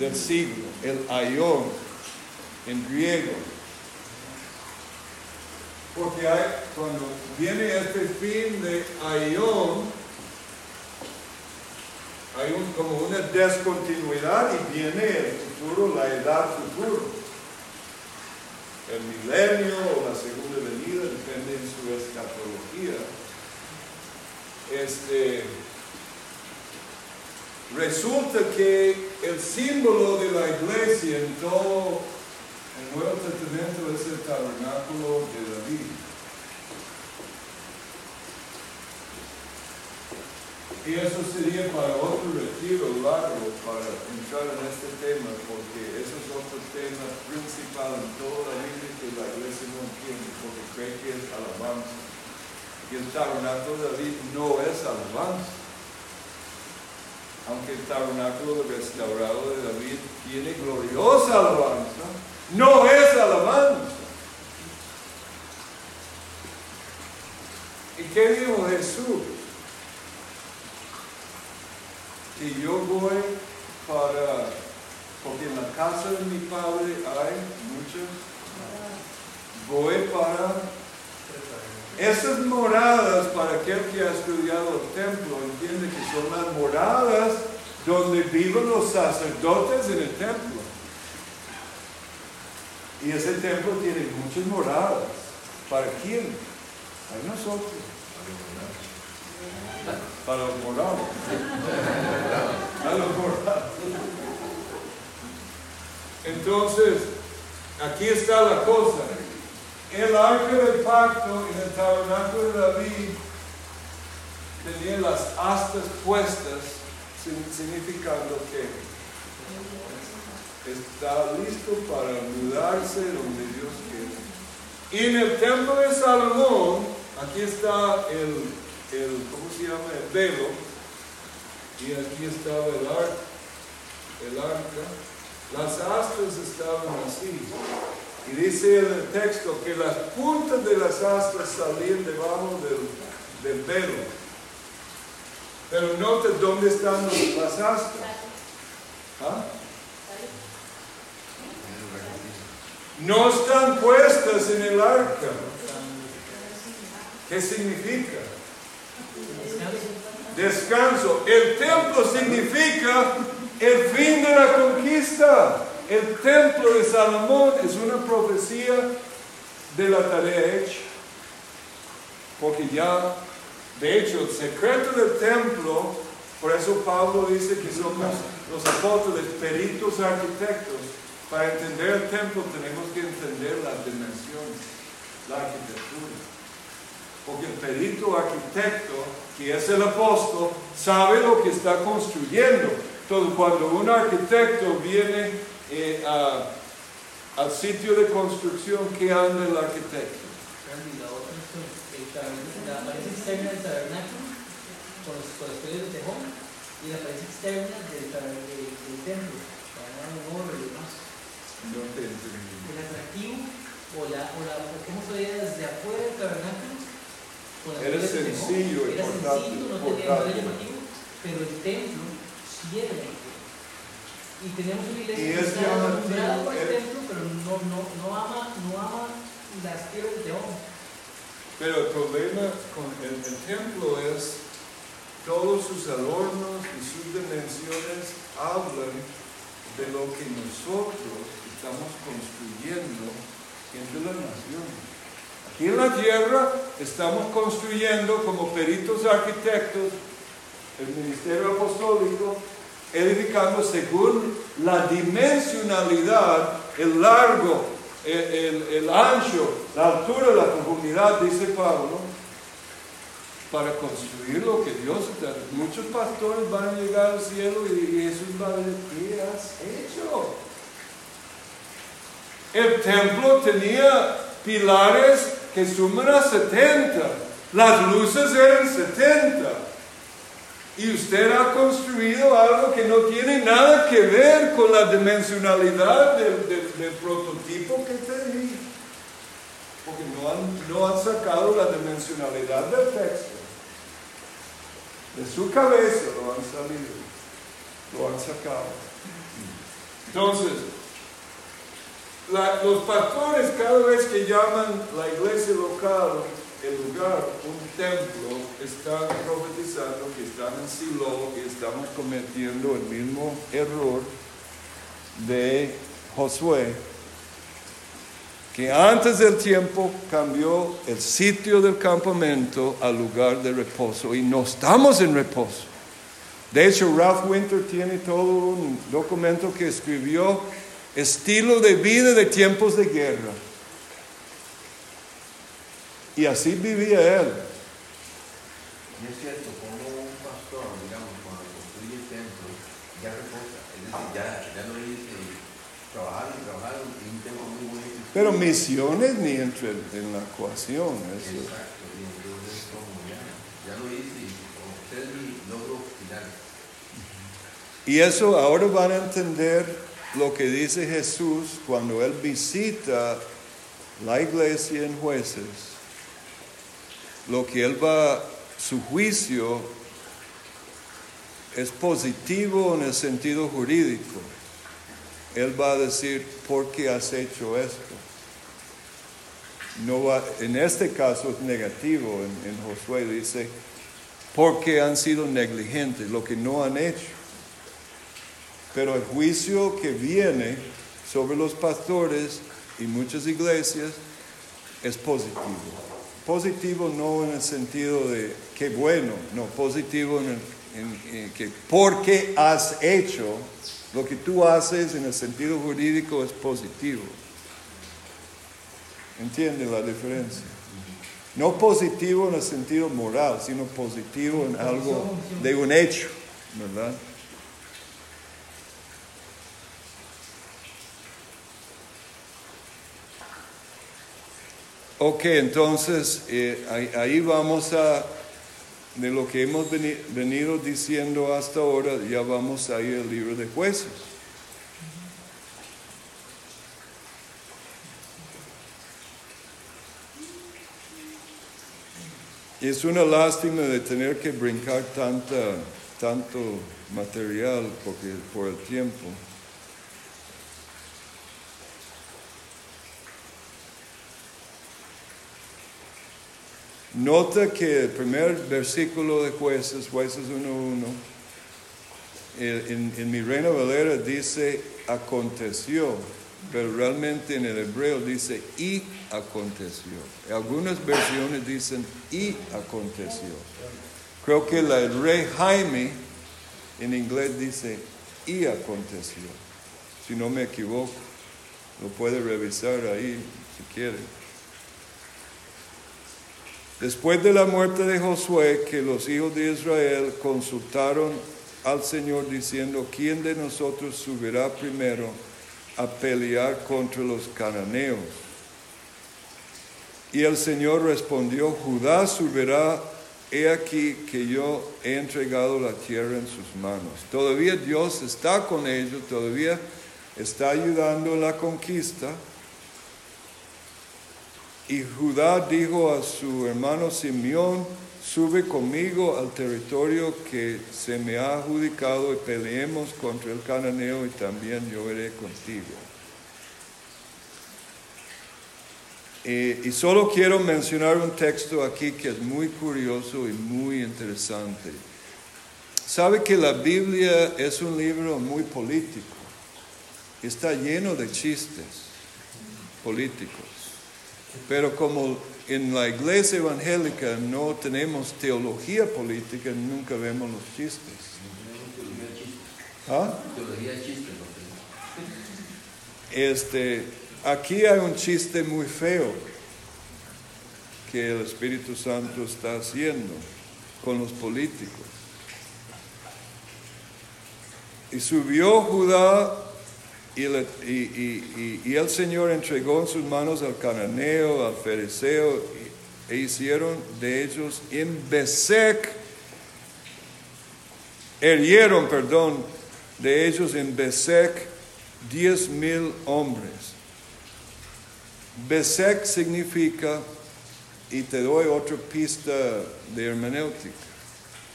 del siglo. El ayón en griego. Porque hay, cuando viene este fin de ayón, hay un- como una descontinuidad y viene el futuro, la edad futuro. El milenio o la segunda venida, depende de su escatología. Este, resulta que el símbolo de la iglesia en todo el Nuevo Testamento es el tabernáculo de David. Y eso sería para otro retiro largo para entrar en este tema, porque ese es otro tema principal en toda la Biblia que la iglesia no entiende, porque cree que es alabanza. Y el tabernáculo de David no es alabanza. Aunque el tabernáculo restaurado de David tiene gloriosa alabanza, no es alabanza. ¿Y qué dijo Jesús? Que yo voy para, porque en la casa de mi padre hay muchas, voy para esas moradas, para aquel que ha estudiado el templo, entiende que son las moradas donde viven los sacerdotes en el templo. Y ese templo tiene muchas moradas. ¿Para quién? Para nosotros. Para los morados. Para los morados. Entonces, aquí está la cosa. El arca del pacto en el tabernáculo de David tenía las astas puestas, significando que está listo para mudarse donde Dios quiere. Y en el templo de Salomón, aquí está el, el ¿cómo se llama? El velo, y aquí estaba el arca, el arca. Las astas estaban así. Y dice en el texto que las puntas de las astas salían debajo del, del velo. Pero note dónde están las astas. ¿Ah? No están puestas en el arca. ¿Qué significa? Descanso. El templo significa el fin de la conquista. El templo de Salomón es una profecía de la tarea hecha. Porque ya, de hecho, el secreto del templo, por eso Pablo dice que somos los apóstoles, peritos arquitectos. Para entender el templo tenemos que entender las dimensiones. la arquitectura. Porque el perito arquitecto, que es el apóstol, sabe lo que está construyendo. Entonces, cuando un arquitecto viene eh, a- al sitio de construcción, ¿qué anda el arquitecto? La pared externa del tabernáculo, con los, con los de tejón, y la pared externa del, del, del templo, para un y demás. No te entendí. El atractivo, o, la, o, la, o cómo se veía desde afuera del tabernáculo, tejón, sencillo y portátil, pero el templo llamativo. Y teníamos una iglesia que es está acostumbrada por el eh. templo, pero no, no, no ama, no ama las piedras de tejón. Pero el problema con el, el templo es todos sus adornos y sus dimensiones hablan de lo que nosotros estamos construyendo entre las naciones. Aquí en la tierra estamos construyendo como peritos arquitectos el ministerio apostólico, edificando según la dimensionalidad, el largo, el, el- ancho, la altura, la profundidad, dice Pablo, para construir lo que Dios está. Muchos pastores van a llegar al cielo y Jesús va a decir, ¿qué has hecho? El templo tenía pilares que suman a 70. Las luces eran 70. Y usted ha construido algo que no tiene nada que ver con la dimensionalidad del, prototipo que te di. Porque no han, no han sacado la dimensionalidad del texto. De su cabeza lo han salido. Lo han sacado. Entonces, los pastores cada vez que llaman la iglesia local el lugar, un templo, están profetizando que están en Silo y estamos cometiendo el mismo error de Josué, que antes del tiempo cambió el sitio del campamento al lugar de reposo y no estamos en reposo. De hecho, Ralph Winter tiene todo un documento que escribió estilo de vida de tiempos de guerra. Y así vivía él. Y es cierto, como un pastor, digamos, cuando construye el templo, ya reposa. Es decir, ya, ya no dice trabajar y trabajar y un tema muy bonito. Pero misiones ni entre en la ecuación. eso. Exacto, y entonces como ya, ya lo hice como usted es mi logro final. Y eso ahora van a entender lo que dice Jesús cuando Él visita la iglesia en jueces. Lo que Él va, su juicio es positivo en el sentido jurídico. Él va a decir, ¿por qué has hecho esto? No va, en este caso es negativo, en, en Josué dice, porque han sido negligentes, lo que no han hecho. Pero el juicio que viene sobre los pastores y muchas iglesias es positivo. Positivo no en el sentido de qué bueno, no, positivo en, el- que porque has hecho, lo que tú haces en el sentido jurídico es positivo. ¿Entiende la diferencia? No positivo en el sentido moral, sino positivo en algo de un hecho, ¿verdad? Ok, entonces eh, ahí, vamos a, de lo que hemos veni- venido diciendo hasta ahora, ya vamos a ir al libro de jueces. Es una lástima de tener que brincar tanta, tanto material porque, por el tiempo. Nota que el primer versículo de jueces, jueces 1.1, eh, en, en mi reina Valera dice aconteció, pero realmente en el hebreo dice y aconteció. Algunas versiones dicen y aconteció. Creo que la, rey Jaime en inglés dice y aconteció. Si no me equivoco, lo puede revisar ahí si quiere. Después de la muerte de Josué, que los hijos de Israel consultaron al Señor diciendo, ¿quién de nosotros subirá primero a pelear contra los cananeos? Y el Señor respondió, Judá subirá, he aquí que yo he entregado la tierra en sus manos. Todavía Dios está con ellos, todavía está ayudando en la conquista. Y Judá dijo a su hermano Simeón, sube conmigo al territorio que se me ha adjudicado y peleemos contra el cananeo y también yo iré contigo. Y solo quiero mencionar un texto aquí que es muy curioso y muy interesante. Sabe que la Biblia es un libro muy político. Está lleno de chistes políticos. Pero como en la iglesia evangélica no tenemos teología política, nunca vemos los chistes. ¿Ah? Teología de chiste, ¿no? Este, aquí hay un chiste muy feo que el Espíritu Santo está haciendo con los políticos. Y subió Judá y, le- y- y- y- el Señor entregó en sus manos al cananeo, al fereceo, e hicieron de ellos en Besec, herieron, perdón, de ellos en Besec diez mil hombres. Besek significa, y te doy otra pista de hermenéutica,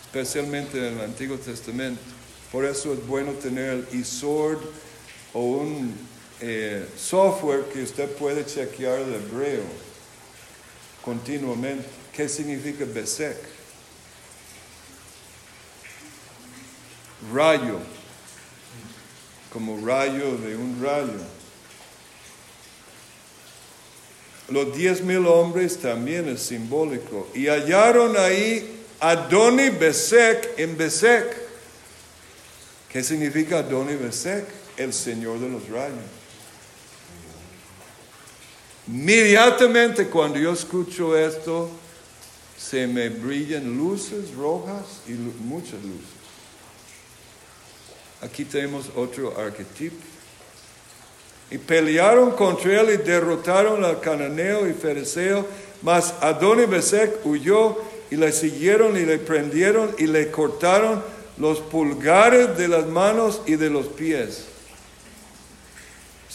especialmente en el Antiguo Testamento. Por eso es bueno tener el ISORD o un eh, software que usted puede chequear el hebreo continuamente. ¿Qué significa Besek? Rayo, como rayo de un rayo. Los diez mil hombres también es simbólico. Y hallaron ahí Adoni Besek en Besek. ¿Qué significa Adoni Besek? El Señor de los rayos. Inmediatamente cuando yo escucho esto, se me brillan luces rojas y muchas luces. Aquí tenemos otro arquetipo. Y pelearon contra él y derrotaron al cananeo y fereceo, mas Adoni Besek huyó y le siguieron y le prendieron y le cortaron los pulgares de las manos y de los pies.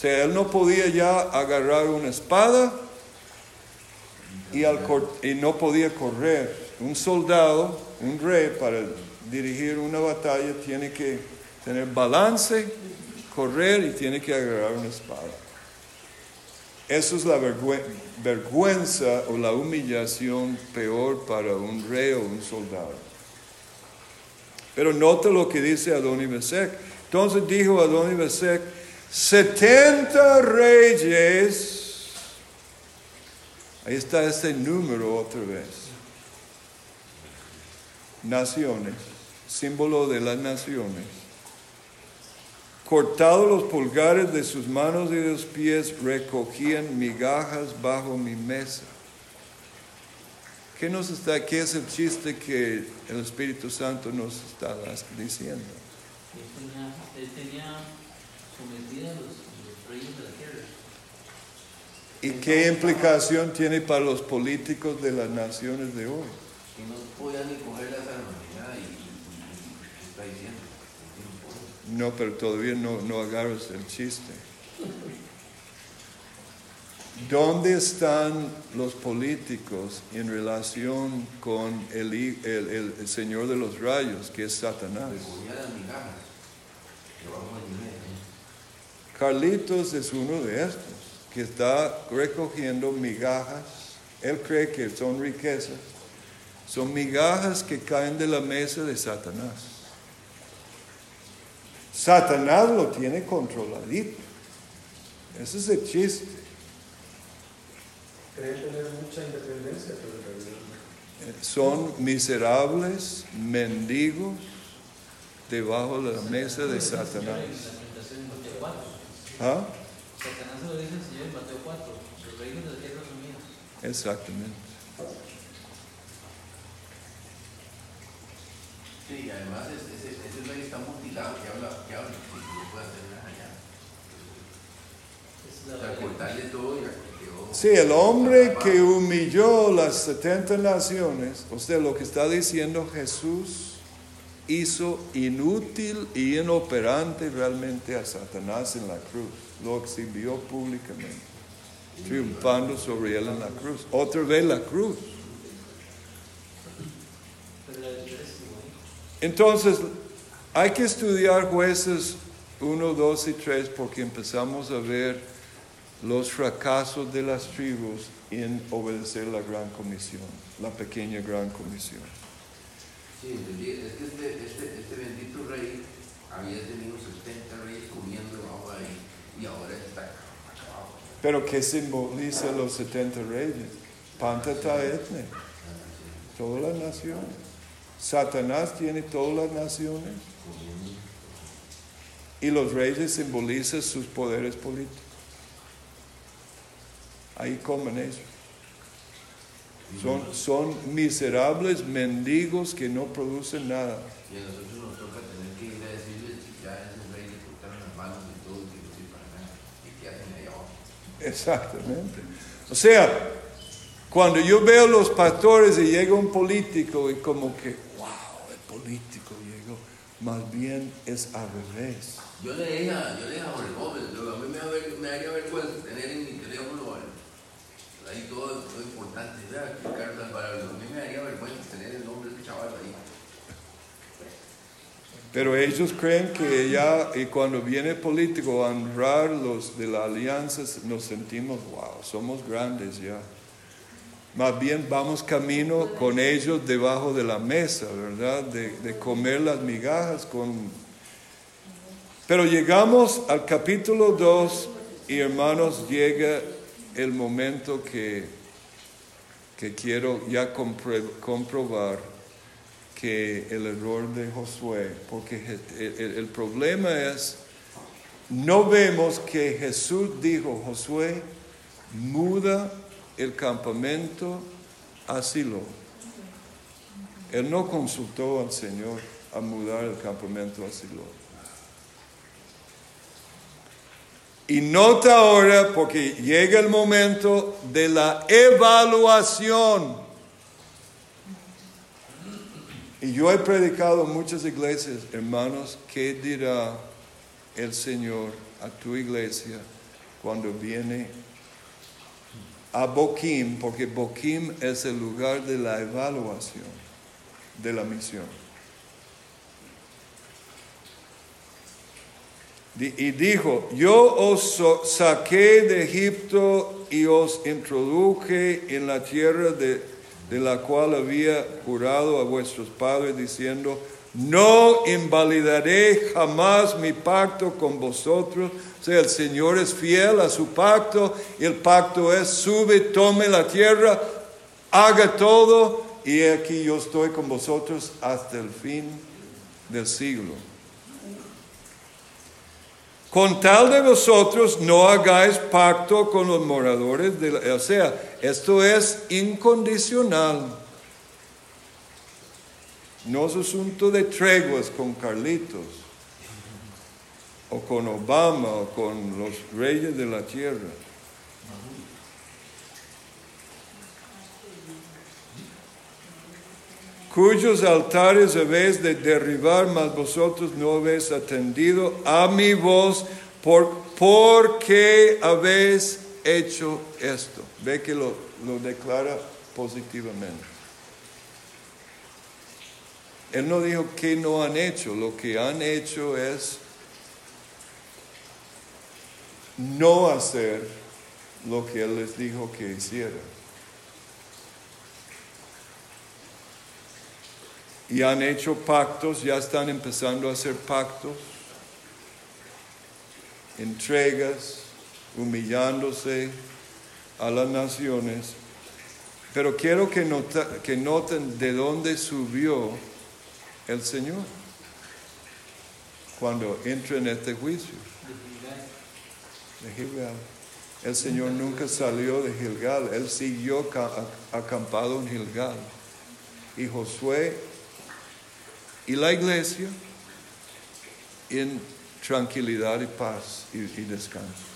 Sea, él no podía ya agarrar una espada y, no podía correr. Un soldado, un rey, para dirigir una batalla tiene que tener balance, correr y tiene que agarrar una espada. Eso es la vergüe- vergüenza o la humillación peor para un rey o un soldado. Pero nota lo que dice Adoni Besek. Entonces dijo Adoni Besek, 70 reyes. Ahí está ese número otra vez. Naciones, símbolo de las naciones. Cortados los pulgares de sus manos y de sus pies, recogían migajas bajo mi mesa. ¿Qué nos está, qué es el chiste que el Espíritu Santo nos está diciendo? Tenía sometida a los, los reyes de la tierra. ¿Y qué implicación tiene para los políticos de las naciones de hoy? Que no podía ni coger nada, y, y- y- ¿qué está diciendo? No pero todavía no, no agarras el chiste. ¿Dónde están los políticos en relación con el, el- el- Señor de los rayos, que es Satanás? Del dinero. Carlitos es uno de estos, que está recogiendo migajas. Él cree que son riquezas. Son migajas que caen de la mesa de Satanás. Satanás lo tiene controladito. Ese es el chiste. Creen tener mucha independencia, pero en realidad no. Eh, Son miserables, mendigos, debajo de la mesa de Satanás. la tentación en Mateo 4. ¿Ah? Mateo Exactamente. Sí, además ese, rey está mutilado, que habla, habla, puede hacer allá. Sí, el hombre que humilló las 70 naciones, o lo que está diciendo Jesús hizo inútil y inoperante realmente a Satanás en la cruz. Lo exhibió públicamente, triunfando sobre él en la cruz. Otra vez la cruz. Entonces, hay que estudiar jueces 1, 2 y 3 porque empezamos a ver los fracasos de las tribus en obedecer la gran comisión, la pequeña gran comisión. Sí, entendí. Es que este, este, este bendito rey había tenido 70 reyes comiendo debajo ahí y ahora está acabado. Pero ¿qué simboliza los 70 reyes? Pantata etne, todas las naciones. Satanás tiene todas las naciones y los reyes simbolizan sus poderes políticos. Ahí comen ellos. Son, son miserables mendigos que no producen nada. Y a nosotros nos toca tener que ir a decirles que ya ese rey le cortaron las manos y todo, que no para nada. ¿Y qué hacen ahí abajo? Exactamente. O sea, cuando yo veo los pastores y llega un político y como que, wow, el político llegó, más bien es al revés. Yo le dije a, yo le dije a Jorge Gómez, a mí me, da me daría vergüenza tener en mi teléfono Pero ellos creen que ya, y cuando viene político a honrar los de la alianza, nos sentimos, wow, somos grandes ya. Más bien vamos camino con ellos debajo de la mesa, ¿verdad? De, de comer las migajas con... Pero llegamos al capítulo 2 y hermanos, llega el momento que, que quiero ya comprobar que el error de Josué, porque el problema es, no vemos que Jesús dijo, Josué, muda el campamento a Silo. Él no consultó al Señor a mudar el campamento a Silo. Y nota ahora, porque llega el momento de la evaluación. Y yo he predicado muchas iglesias, hermanos, ¿qué dirá el Señor a tu iglesia cuando viene a Boquim? Porque Boquim es el lugar de la evaluación de la misión. Y dijo, yo os saqué de Egipto y os introduje en la tierra de la cual había jurado a vuestros padres diciendo, no invalidaré jamás mi pacto con vosotros. O sea, el Señor es fiel a su pacto. El pacto es, sube, tome la tierra, haga todo. Y aquí yo estoy con vosotros hasta el fin del siglo. Con tal de vosotros no hagáis pacto con los moradores de la... O sea, esto es incondicional. No es asunto de treguas con Carlitos, o con Obama, o con los reyes de la tierra. Cuyos altares habéis de derribar, mas vosotros no habéis atendido a mi voz, por, porque habéis hecho esto. Ve que lo, lo declara positivamente. Él no dijo que no han hecho, lo que han hecho es no hacer lo que Él les dijo que hicieran. Y han hecho pactos, ya están empezando a hacer pactos, entregas, humillándose a las naciones. Pero quiero que, nota- que noten de dónde subió el Señor cuando entra en este juicio. De Gilgal. El Señor nunca salió de Gilgal, Él siguió ca- acampado en Gilgal. Y Josué y la iglesia en tranquilidad y paz y, descanso.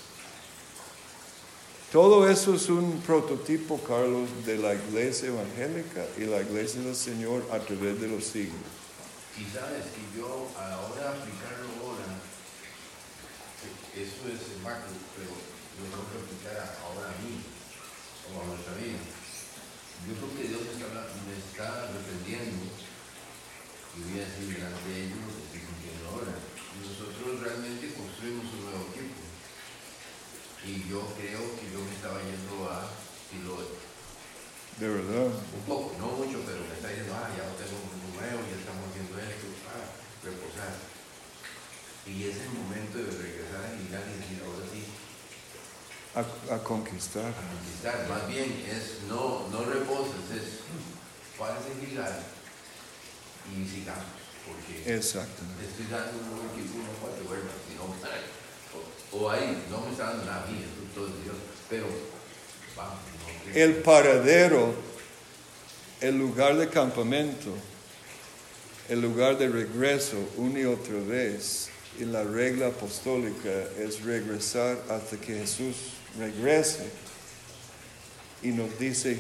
Todo eso es un prototipo, Carlos, de la iglesia evangélica y la iglesia del Señor a través de los siglos. Y sabes que yo a la hora de aplicarlo ahora, eso es macro, pero lo tengo que aplicar ahora a mí, o a nuestra vida. Yo creo que Dios me está, me y voy a decir delante de ellos lo que estoy sintiendo ahora. Nosotros realmente construimos un nuevo equipo. Y yo creo que yo me estaba yendo a Siloé. De verdad. Un poco, no mucho, pero me está diciendo, ah, ya no tengo un nuevo, ya estamos haciendo esto, ah, reposar. Y es el momento de regresar a Gilgal y decir, ahora sí, A, a conquistar. a conquistar. Más bien es, no, no reposes, es, párese en Gilgal y sigamos. Porque Exactamente. le estoy dando un equipo, no para que vuelva, sino para, o, o ahí, no me está dando nada a mí, es todo Dios, pero vamos. no El paradero, el lugar de campamento, el lugar de regreso una y otra vez, y la regla apostólica es regresar hasta que Jesús regrese y nos dice,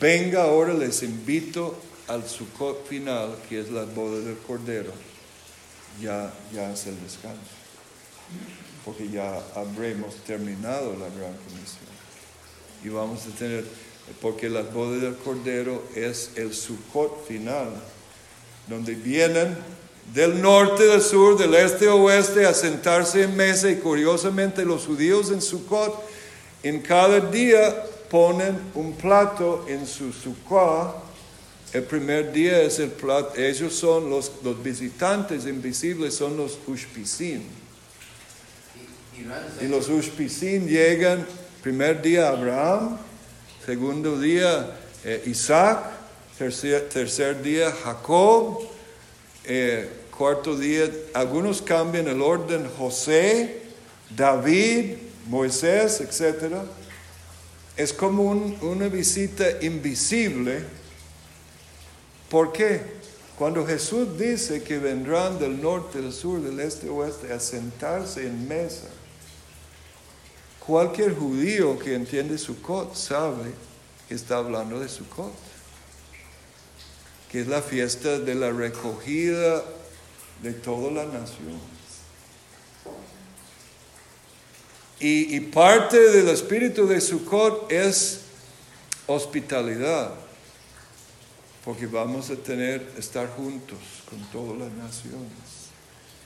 venga ahora, les invito al Sukkot final, que es la boda del Cordero. Ya, ya es el descanso, porque ya habremos terminado la gran comisión y vamos a tener, porque la boda del Cordero es el Sukkot final, donde vienen del norte, del sur, del este, oeste a sentarse en mesa y curiosamente los judíos en Sukkot en cada día ponen un plato en su Sukkot. El primer día es el plato, ellos son los, los visitantes invisibles, son los ushpisim. y, y, Ran, Y los Ushpisim llegan, primer día Abraham, segundo día eh, Isaac, tercer, tercer día Jacob, eh, cuarto día, algunos cambian el orden, José, David, Moisés, etc. Es como un- una visita invisible. ¿Por qué? Cuando Jesús dice que vendrán del norte, del sur, del este, oeste a sentarse en mesa, Cualquier judío que entiende Sukkot sabe que está hablando de Sukkot, que es la fiesta de la recogida de toda la nación. Y, y parte del espíritu de Sukkot es hospitalidad, porque vamos a tener, estar juntos con todas las naciones,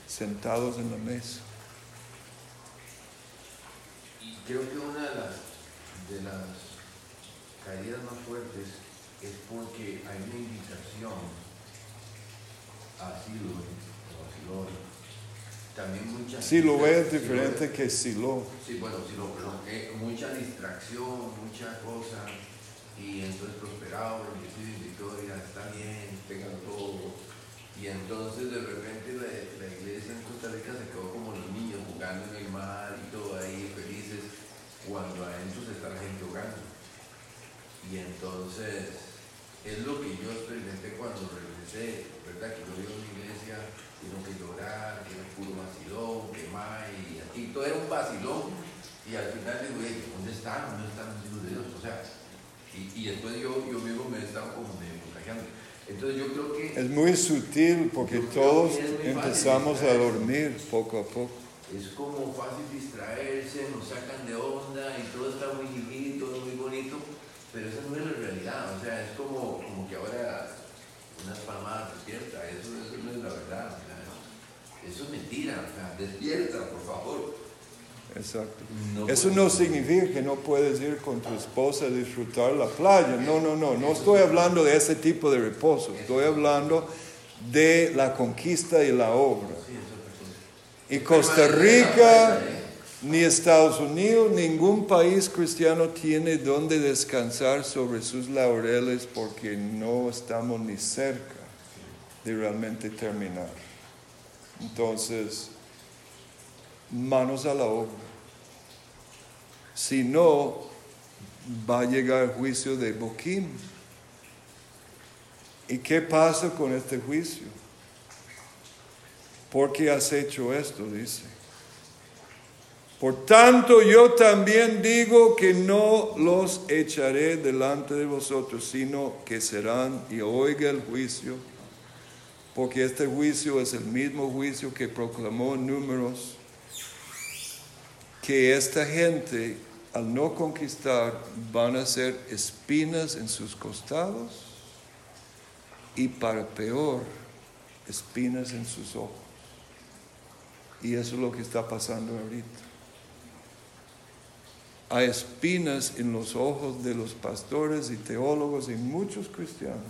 sentados en la mesa. Y creo que una de las, de las caídas más fuertes es porque hay una invitación a Siloé, o a Siloé. También mucha... Si lo ves Siloé. diferente que Silo. Sí, bueno, Siloé, perdón. eh, mucha distracción, mucha cosa. Y entonces prosperado, bendecido y está bien, tengan todo. Y entonces de repente la, iglesia en Costa Rica se quedó como los niños jugando en el mar y todo ahí felices, cuando adentro se está la gente jugando. Y entonces es lo que yo experimenté cuando regresé, ¿verdad? Que yo vivo en una iglesia, tengo que llorar, que era puro vacilón, que más, y aquí todo era un vacilón. Y al final digo, "Ey, ¿dónde están? ¿Dónde están los hijos de Dios? O sea, y, y después yo, yo mismo me estaba como medio contagiando. Entonces yo creo que Es muy sutil porque todos empezamos a dormir poco a poco. es como fácil distraerse, nos sacan de onda y todo está muy divino, todo muy bonito, pero esa no es la realidad. O sea, es como, como que ahora unas palmadas despierta, eso, eso no es la verdad. o sea, eso es mentira, o sea, despierta, por favor. Exacto. No Eso no significa que no puedes ir con tu esposa a disfrutar la playa. No, no, no. No estoy hablando de ese tipo de reposo. Estoy hablando de la conquista y la obra. Y Costa Rica, ni Estados Unidos, ningún país cristiano tiene donde descansar sobre sus laureles porque no estamos ni cerca de realmente terminar. Entonces, manos a la obra. Si no, va a llegar el juicio de Boquín. ¿Y qué pasa con este juicio? ¿Por qué has hecho esto? Dice. Por tanto yo también digo que no los echaré delante de vosotros, sino que serán y oiga el juicio, porque este juicio es el mismo juicio que proclamó números, que esta gente al no conquistar van a ser espinas en sus costados y para peor, espinas en sus ojos. Y eso es lo que está pasando ahorita. Hay espinas en los ojos de los pastores y teólogos y muchos cristianos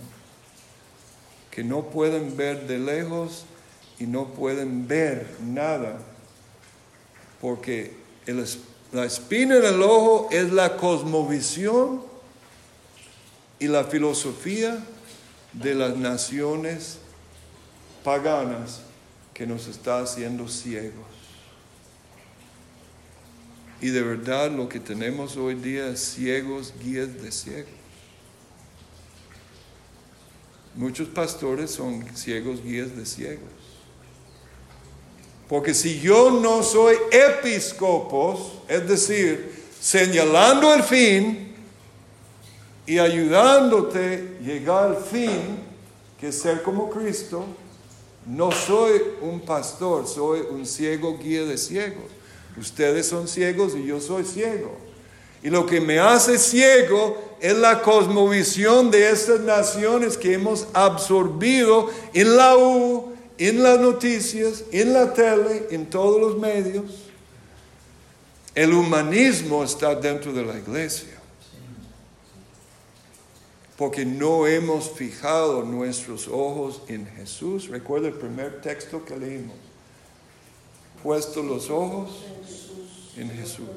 que no pueden ver de lejos y no pueden ver nada porque el, la espina en el ojo es la cosmovisión y la filosofía de las naciones paganas que nos está haciendo ciegos. Y de verdad lo que tenemos hoy día es ciegos, guías de ciegos. Muchos pastores son ciegos, guías de ciegos. Porque si yo no soy episcopos, es decir, señalando el fin y ayudándote llegar al fin, que es ser como Cristo, no soy un pastor, soy un ciego guía de ciegos. Ustedes son ciegos y yo soy ciego. Y lo que me hace ciego es la cosmovisión de estas naciones que hemos absorbido en la U, en las noticias, en la tele, en todos los medios. El humanismo está dentro de la iglesia. Porque no hemos fijado nuestros ojos en Jesús. Recuerda el primer texto que leímos. Puesto los ojos en Jesús.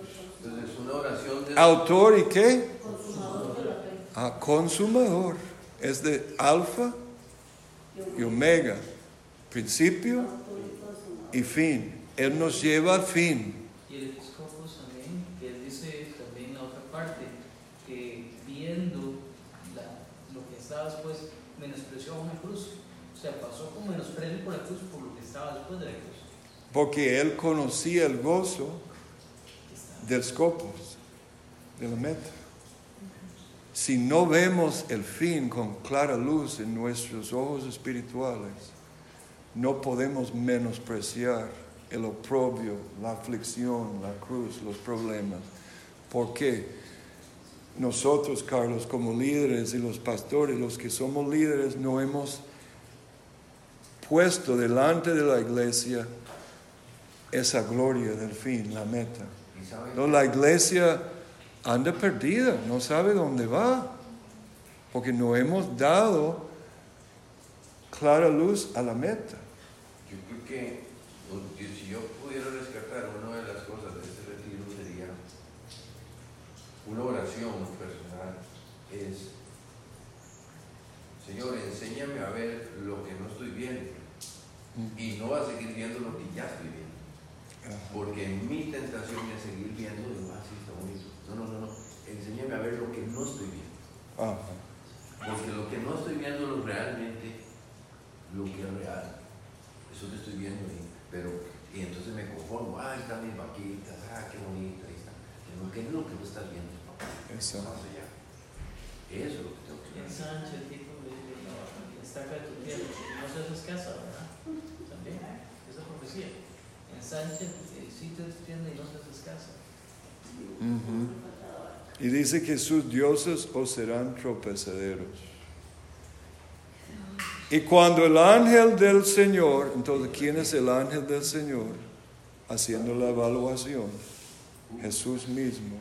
Autor y qué? Ah, consumador. Es de alfa y omega. Principio y fin. Él nos lleva al fin. Y el episcopio también, que él dice también la otra parte, que viendo la- lo que estaba después, menospreció a una cruz. O sea, pasó con menosprecio por la cruz por lo que estaba después de la cruz. Porque él conocía el gozo del scopus, de la meta. Si no vemos el fin con clara luz en nuestros ojos espirituales, no podemos menospreciar el oprobio, la aflicción, la cruz, los problemas. ¿Por qué? Nosotros, Carlos, como líderes y los pastores, los que somos líderes, no hemos puesto delante de la iglesia esa gloria del fin, la meta. No, la iglesia anda perdida, no sabe dónde va, porque no hemos dado clara luz a la meta. Que que si yo pudiera rescatar una de las cosas de este retiro sería una oración personal. Es, Señor, enséñame a ver lo que no estoy viendo y no a seguir viendo lo que ya estoy viendo. Porque mi tentación es seguir viendo, digo, ah, sí, está bonito. No, no, no, no. Enséñame a ver lo que no estoy viendo. Ajá. Porque lo que no estoy viendo es realmente lo que es real. Eso que estoy viendo ahí. Pero, y entonces me conformo, ah, ahí están mis vaquitas, ah, qué bonito, ahí está. Pero ¿qué es lo que no estás viendo, papá? Eso. Más allá. Eso es lo que tengo que Y ver. ensancha el tipo de la estaca de tu tierra, no seas escasa, ¿verdad? También, esa profecía. Ensancha el sitio de tu tienda y no seas escasa. Ujú. Y dice que sus dioses os serán tropezaderos. Y cuando el ángel del Señor, entonces, ¿quién es el ángel del Señor? Haciendo la evaluación, Jesús mismo.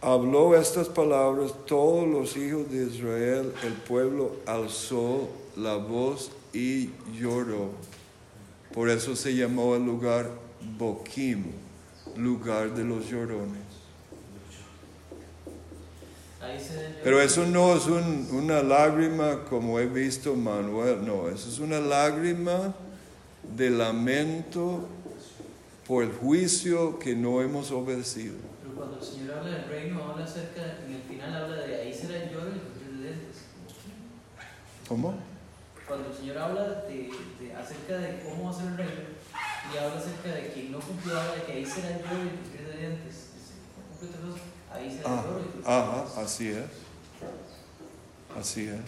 Habló estas palabras, todos los hijos de Israel, el pueblo alzó la voz y lloró. Por eso se llamó el lugar Boquim, lugar de los llorones. Pero eso no es un- una lágrima como he visto Manuel, no, eso es una lágrima de lamento por el juicio que no hemos obedecido. Pero cuando el Señor habla del reino, habla acerca, en el final habla de ahí será el lloro y los dientes. ¿Cómo? cuando el Señor habla de, de- acerca de cómo va a ser el reino, y habla acerca de quien no cumplió, habla de que ahí será el lloro y de dientes. Ahí será Ah, el lloro y el crujir de ajá, dientes. así es. Así es.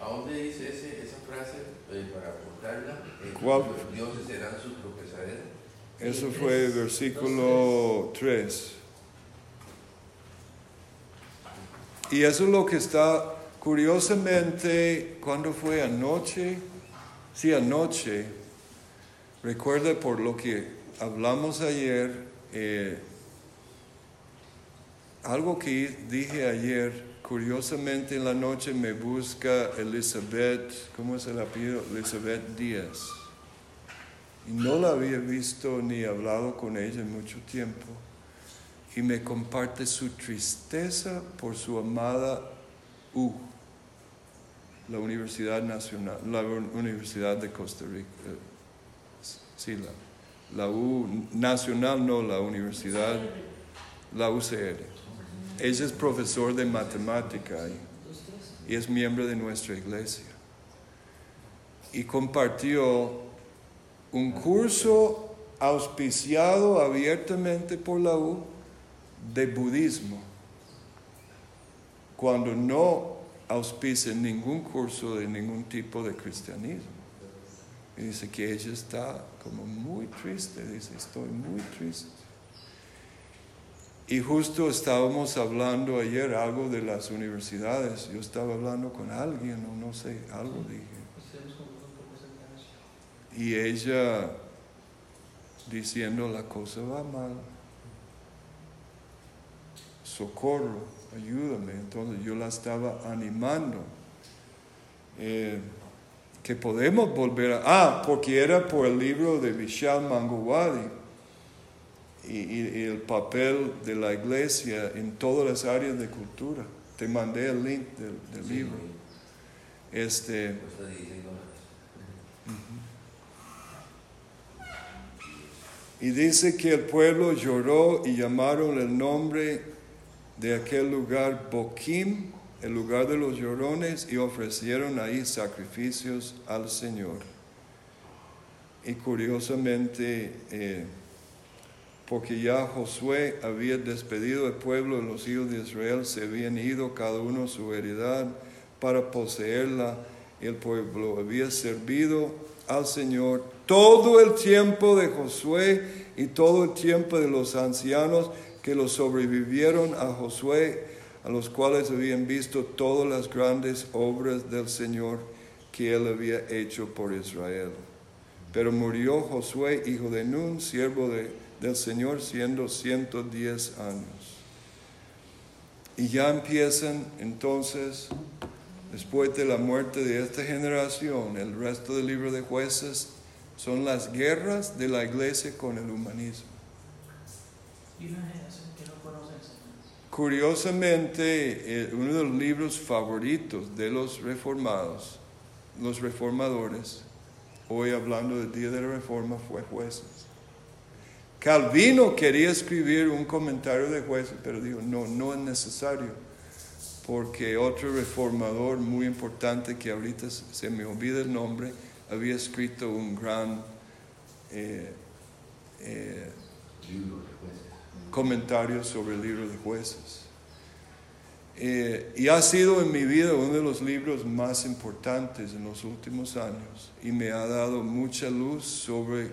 ¿A dónde dice ese, esa frase eh, para apuntarla? Eh, ¿Cuál? Los dioses serán su tropezadero. Eso Sí, fue tres, versículo 3. Y eso es lo que está, curiosamente, cuando fue anoche, sí, anoche, recuerda por lo que hablamos ayer, eh, algo que dije ayer, curiosamente en la noche me busca Elizabeth, ¿cómo es el apellido? Elizabeth Díaz. Y no la había visto ni hablado con ella en mucho tiempo. Y me comparte su tristeza por su amada U, la Universidad Nacional, la Un- Universidad de Costa Rica. eh, Sí, la, la U Nacional, no, la Universidad, la UCR. Ella es profesor de matemática y es miembro de nuestra iglesia. Y compartió un curso auspiciado abiertamente por la U de budismo, cuando no auspicia ningún curso de ningún tipo de cristianismo. Y dice que ella está como muy triste, dice, estoy muy triste. Y justo estábamos hablando ayer algo de las universidades. Yo estaba hablando con alguien, o no sé, algo dije. Y ella diciendo la cosa va mal. Socorro, ayúdame. Entonces yo la estaba animando. Eh, que podemos volver a... Ah, porque era por el libro de Vishal Mangowadi y, y- y el papel de la iglesia en todas las áreas de cultura. Te mandé el link del, del Sí, libro. Este, González. Y dice que el pueblo lloró y llamaron el nombre de aquel lugar Boquim, el lugar de los llorones, y ofrecieron ahí sacrificios al Señor. Y curiosamente, eh, porque ya Josué había despedido al pueblo, los hijos de Israel se habían ido cada uno a su heredad para poseerla. El pueblo había servido al Señor todo el tiempo de Josué y todo el tiempo de los ancianos que los sobrevivieron a Josué, a los cuales habían visto todas las grandes obras del Señor que él había hecho por Israel. Pero murió Josué, hijo de Nun, siervo de- del Señor, siendo 110 años. Y ya empiezan entonces, después de la muerte de esta generación, el resto del libro de jueces son las guerras de la iglesia con el humanismo. Y una generación que no conoce al Señor. Curiosamente, eh, uno de los libros favoritos de los reformados, los reformadores, hoy hablando del día de la reforma, fue jueces. Calvino quería escribir un comentario de jueces, pero dijo, no, no es necesario, porque otro reformador muy importante que ahorita se- me olvida el nombre, había escrito un gran eh, eh, comentarios sobre el libro de jueces. Eh, y ha sido en mi vida uno de los libros más importantes en los últimos años y me ha dado mucha luz sobre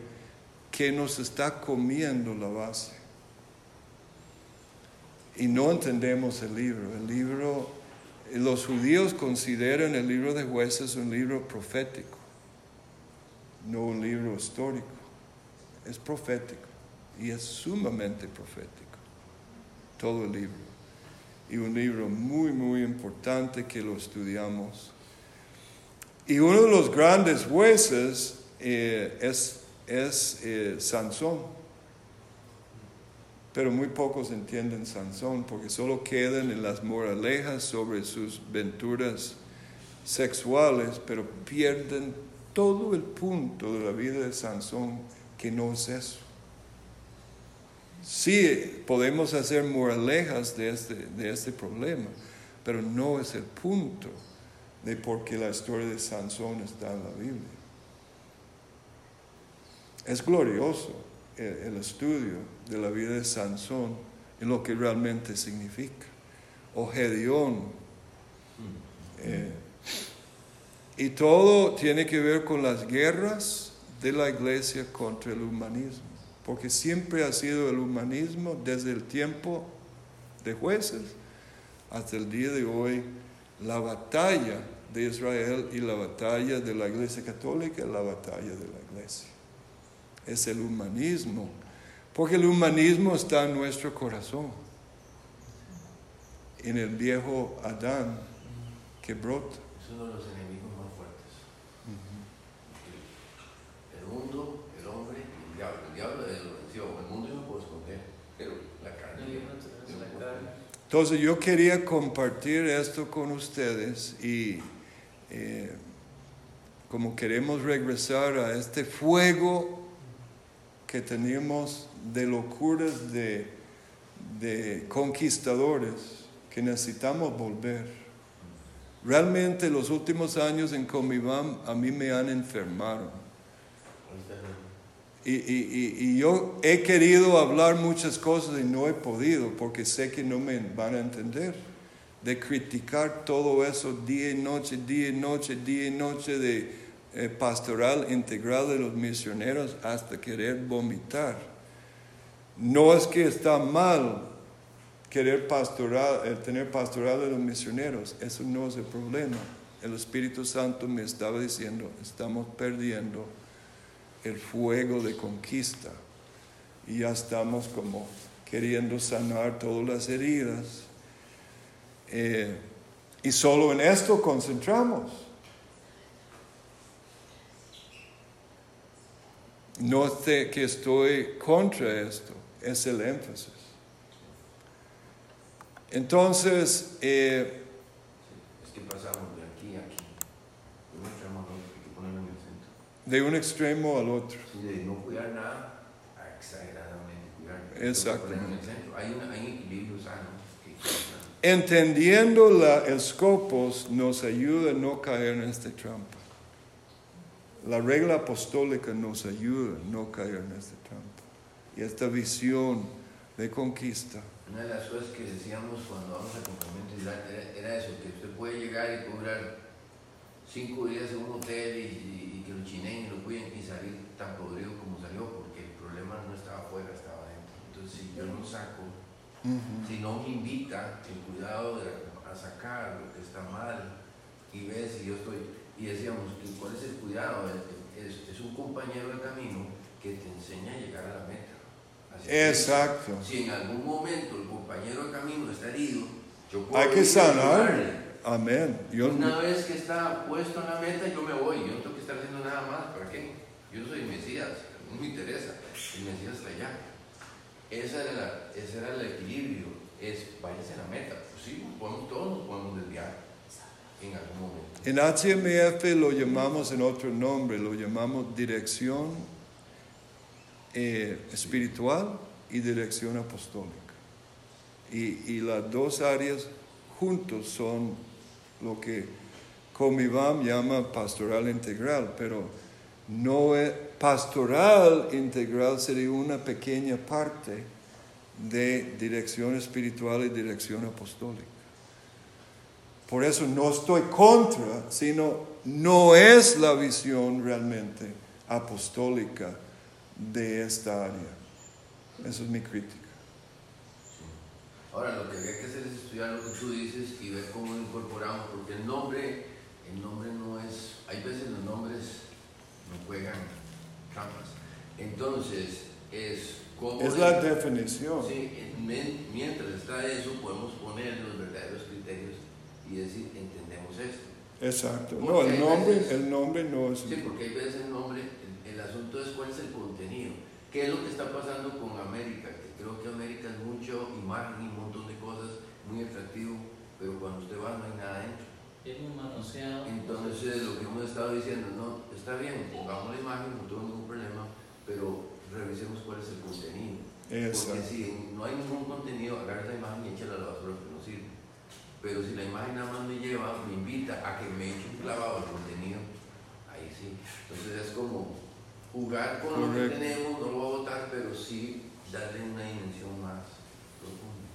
qué nos está comiendo la base. Y no entendemos el libro. El libro, los judíos consideran el libro de jueces un libro profético, no un libro histórico. Es profético y es sumamente profético, todo el libro. Y un libro muy, muy importante que lo estudiamos. Y uno de los grandes jueces eh, es, es eh, Sansón. Pero muy pocos entienden Sansón porque solo quedan en las moralejas sobre sus venturas sexuales, pero pierden todo el punto de la vida de Sansón que no es eso. Sí, podemos hacer moralejas de este, de este problema, pero no es el punto de por qué la historia de Sansón está en la Biblia. Es glorioso el, estudio de la vida de Sansón y lo que realmente significa. O Gedeón. Eh, y todo tiene que ver con las guerras de la iglesia contra el humanismo, porque siempre ha sido el humanismo desde el tiempo de jueces hasta el día de hoy la batalla de Israel y la batalla de la iglesia católica, la batalla de la iglesia. Es el humanismo, porque el humanismo está en nuestro corazón, en el viejo Adán que brota. Es uno de los enemigos más fuertes. El, el mundo, el hombre y el diablo. El diablo es. El mundo yo no puedo esconder, pero la carne. Yo no la carne. Entonces yo quería compartir esto con ustedes y eh, como queremos regresar a este fuego que teníamos de locuras de, de conquistadores, que necesitamos volver. Realmente los últimos años en Comibam a mí me han enfermado. Y, y- y- yo he querido hablar muchas cosas y no he podido porque sé que no me van a entender. De criticar todo eso día y noche, día y noche, día y noche de eh, pastoral integral de los misioneros hasta querer vomitar. No es que está mal querer pastoral, el tener pastoral de los misioneros, eso no es el problema. El Espíritu Santo me estaba diciendo, estamos perdiendo el fuego de conquista y ya estamos como queriendo sanar todas las heridas. Eh, y solo en esto concentramos. No sé que estoy contra esto, es el énfasis. Entonces, eh, Es que pasamos de aquí a aquí. De un extremo al otro, hay que ponerlo en el centro. de un extremo al otro. Sí, de no cuidar nada a exageradamente cuidar. Exactamente. Hay, una, hay un equilibrio sano. Entendiendo la, el scopos nos ayuda a no caer en esta trampa. La regla apostólica nos ayuda a no caer en esta trampa. Y esta visión de conquista. Una de las cosas que decíamos cuando vamos al campamento era, era eso, que usted puede llegar y cobrar cinco días en un hotel y, y- y que lo chinen y lo cuiden y salir tan podrido como salió, porque el problema no estaba afuera, estaba adentro. Entonces, si yo no saco, si no me invita el cuidado de, a sacar lo que está mal y ves y yo estoy, y decíamos, ¿cuál es el cuidado? Es, un compañero de camino que te enseña a llegar a la meta. Así que- Exacto. si en algún momento el compañero de camino está herido, yo puedo Hay que sanar. Amén. Yo, Una vez que está puesto en la meta, yo me voy. Yo no tengo que estar haciendo nada más. ¿Para qué? Yo soy Mesías. No me interesa. El Mesías está allá. Esa era la, ese era el equilibrio. Es, váyase a la meta. Pues sí, podemos, todos nos podemos desviar en HMF lo llamamos en otro nombre, lo llamamos dirección eh, espiritual y dirección apostólica. Y, y las dos áreas juntos son lo que Comibam llama pastoral integral, pero no es pastoral integral sería una pequeña parte de dirección espiritual y dirección apostólica. Por eso no estoy contra, sino no es la visión realmente apostólica de esta área. Esa es mi crítica. Ahora, lo que había que hacer es estudiar lo que tú dices y ver cómo incorporamos, porque el nombre, el nombre no es, hay veces los nombres no juegan trampas. Entonces, es como... Es la definición. Sí, mientras está eso, podemos poner los verdaderos criterios y decir, entendemos esto. Exacto. No, el nombre, el nombre no es... Sí, porque hay veces el nombre, el, el asunto es cuál es el contenido. ¿Qué es lo que está pasando con América? Que creo que América es mucho imagen y un montón de cosas, muy atractivo, pero cuando usted va no hay nada dentro. Hemos manoseado. Entonces, lo que hemos estado diciendo, no, está bien, pongamos la imagen, no tengo ningún problema, pero revisemos cuál es el contenido. Porque Exacto. si no hay ningún contenido, agarra esa imagen y échala a la basura. Pero si la imagen nada más me lleva, me invita a que me eche un clavado al contenido, ahí sí. Entonces es como jugar con lo que tenemos, no lo voy a votar, pero sí darle una dimensión más profunda.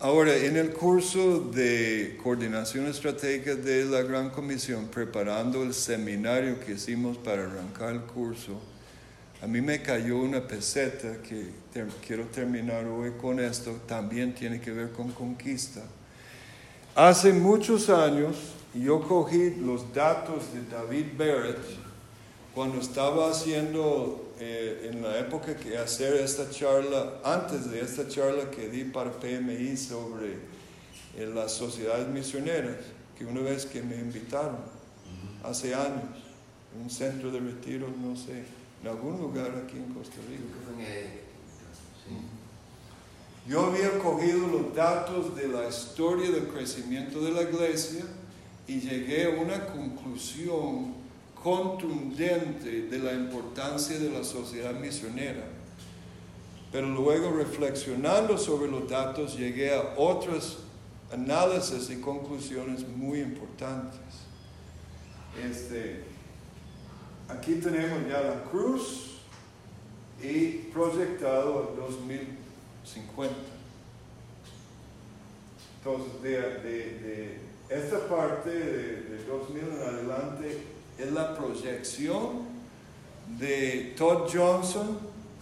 Ahora, en el curso de coordinación estratégica de la Gran Comisión, preparando el seminario que hicimos para arrancar el curso, a mí me cayó una peseta que ter- quiero terminar hoy con esto, también tiene que ver con conquista. Hace muchos años yo cogí los datos de David Barrett cuando estaba haciendo, eh, en la época que hacer esta charla, antes de esta charla que di para PMI sobre eh, las sociedades misioneras, que una vez que me invitaron, hace años, en un centro de retiro, no sé, en algún lugar aquí en Costa Rica. sí. Yo había cogido los datos de la historia del crecimiento de la iglesia y llegué a una conclusión contundente de la importancia de la sociedad misionera. Pero luego reflexionando sobre los datos llegué a otros análisis y conclusiones muy importantes. Este, aquí tenemos ya la cruz y proyectado a 2050. Entonces, de, de- de esta parte de, de 2000 en adelante es la proyección de Todd Johnson,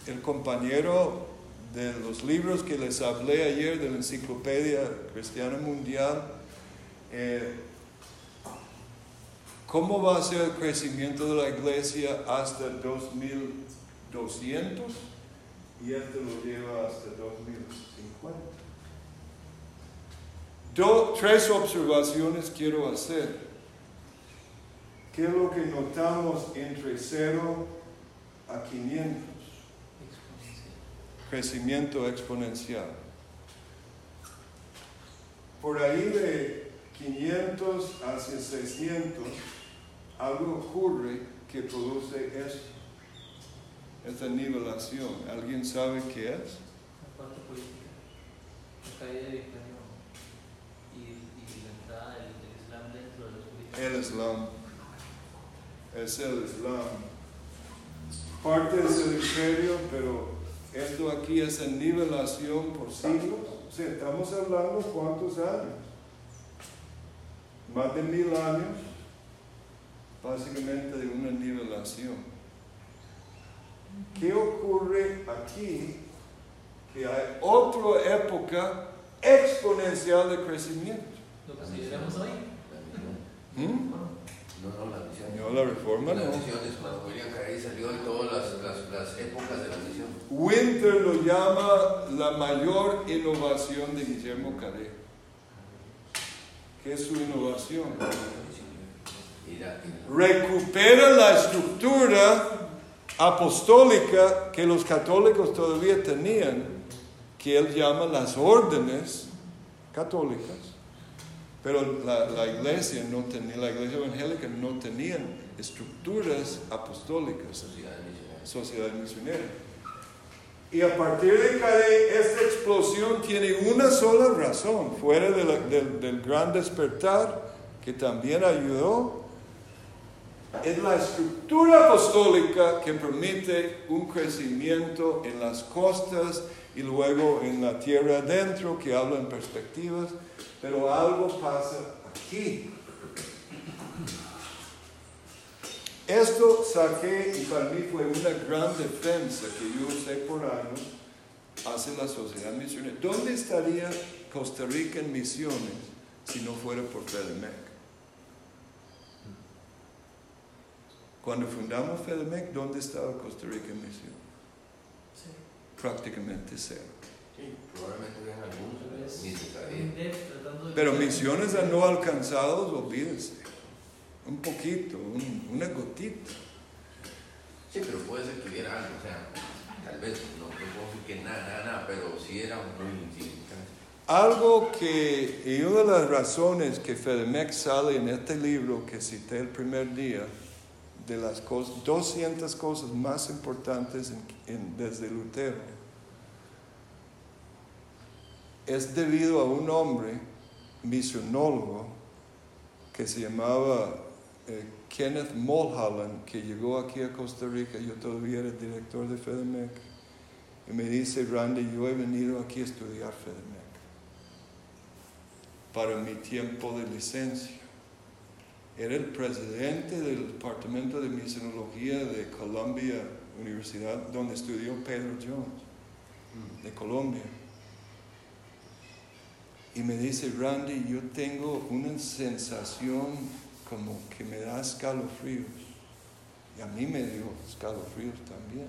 el compañero de los libros que les hablé ayer de la Enciclopedia Cristiana Mundial. eh, ¿Cómo va a ser el crecimiento de la iglesia hasta 2200? Y este lo lleva hasta 2050. Do- tres observaciones quiero hacer. ¿Qué es lo que notamos entre 0 a 500? Exponencial. Crecimiento exponencial. Por ahí de 500 hacia 600, algo ocurre que produce esto, esta nivelación. ¿Alguien sabe qué es? La parte política, la caída de Islam y, y la entrada del, del Islam dentro de los políticos. El Islam. Es el Islam. Parte es el imperio, pero esto aquí es en nivelación por siglos. O sea, estamos hablando cuántos años. Más de mil años, básicamente de una nivelación. ¿Qué ocurre aquí? Que hay otra época exponencial de crecimiento. Lo que celebramos hoy. La misión. ¿Mm? No, no, la misión. No, la reforma Las no. misiones, cuando William Carey salió de todas las, las, las épocas de la misión. Winter lo llama la mayor innovación de Guillermo Carey. ¿Qué es su innovación? Recupera la estructura apostólica que los católicos todavía tenían, que él llama las órdenes católicas. Pero la, la iglesia no tenía, la iglesia evangélica no tenían estructuras apostólicas. sociedad misionera. sociedad misionera. Y a partir de Carey, esta explosión tiene una sola razón, fuera de la- del, del gran despertar, que también ayudó, es la estructura apostólica que permite un crecimiento en las costas y luego en la tierra adentro, que habla en perspectivas, pero algo pasa aquí. Esto saqué y para mí fue una gran defensa que yo usé por años hacia la sociedad misionera. ¿Dónde estaría Costa Rica en misiones si no fuera por FEDEMEC? Cuando fundamos FEDEMEC, ¿dónde estaba Costa Rica en misión? Prácticamente cero. Sí, probablemente algunos, Pero misiones a no alcanzados, olvídense. Un poquito, un- una gotita. Sí, pero puede ser que hubiera algo, o sea, tal vez, no, no puedo decir que nada, nada, nada, pero sí era muy insignificante. Algo que, y una de las razones que FEDEMEC sale en este libro que cité el primer día, de las cosas, 200 cosas más importantes desde Lutero, es debido a un hombre misionólogo que se llamaba eh, Kenneth Mulholland, que llegó aquí a Costa Rica, yo todavía era director de FEDEMEC, y me dice, Randy, yo he venido aquí a estudiar FEDEMEC para mi tiempo de licencia. Era el presidente del Departamento de Misionología de Columbia Universidad, donde estudió Pedro Jones, de Colombia. Y me dice, Randy, yo tengo una sensación como que me da escalofríos. Y a mí me dio escalofríos también.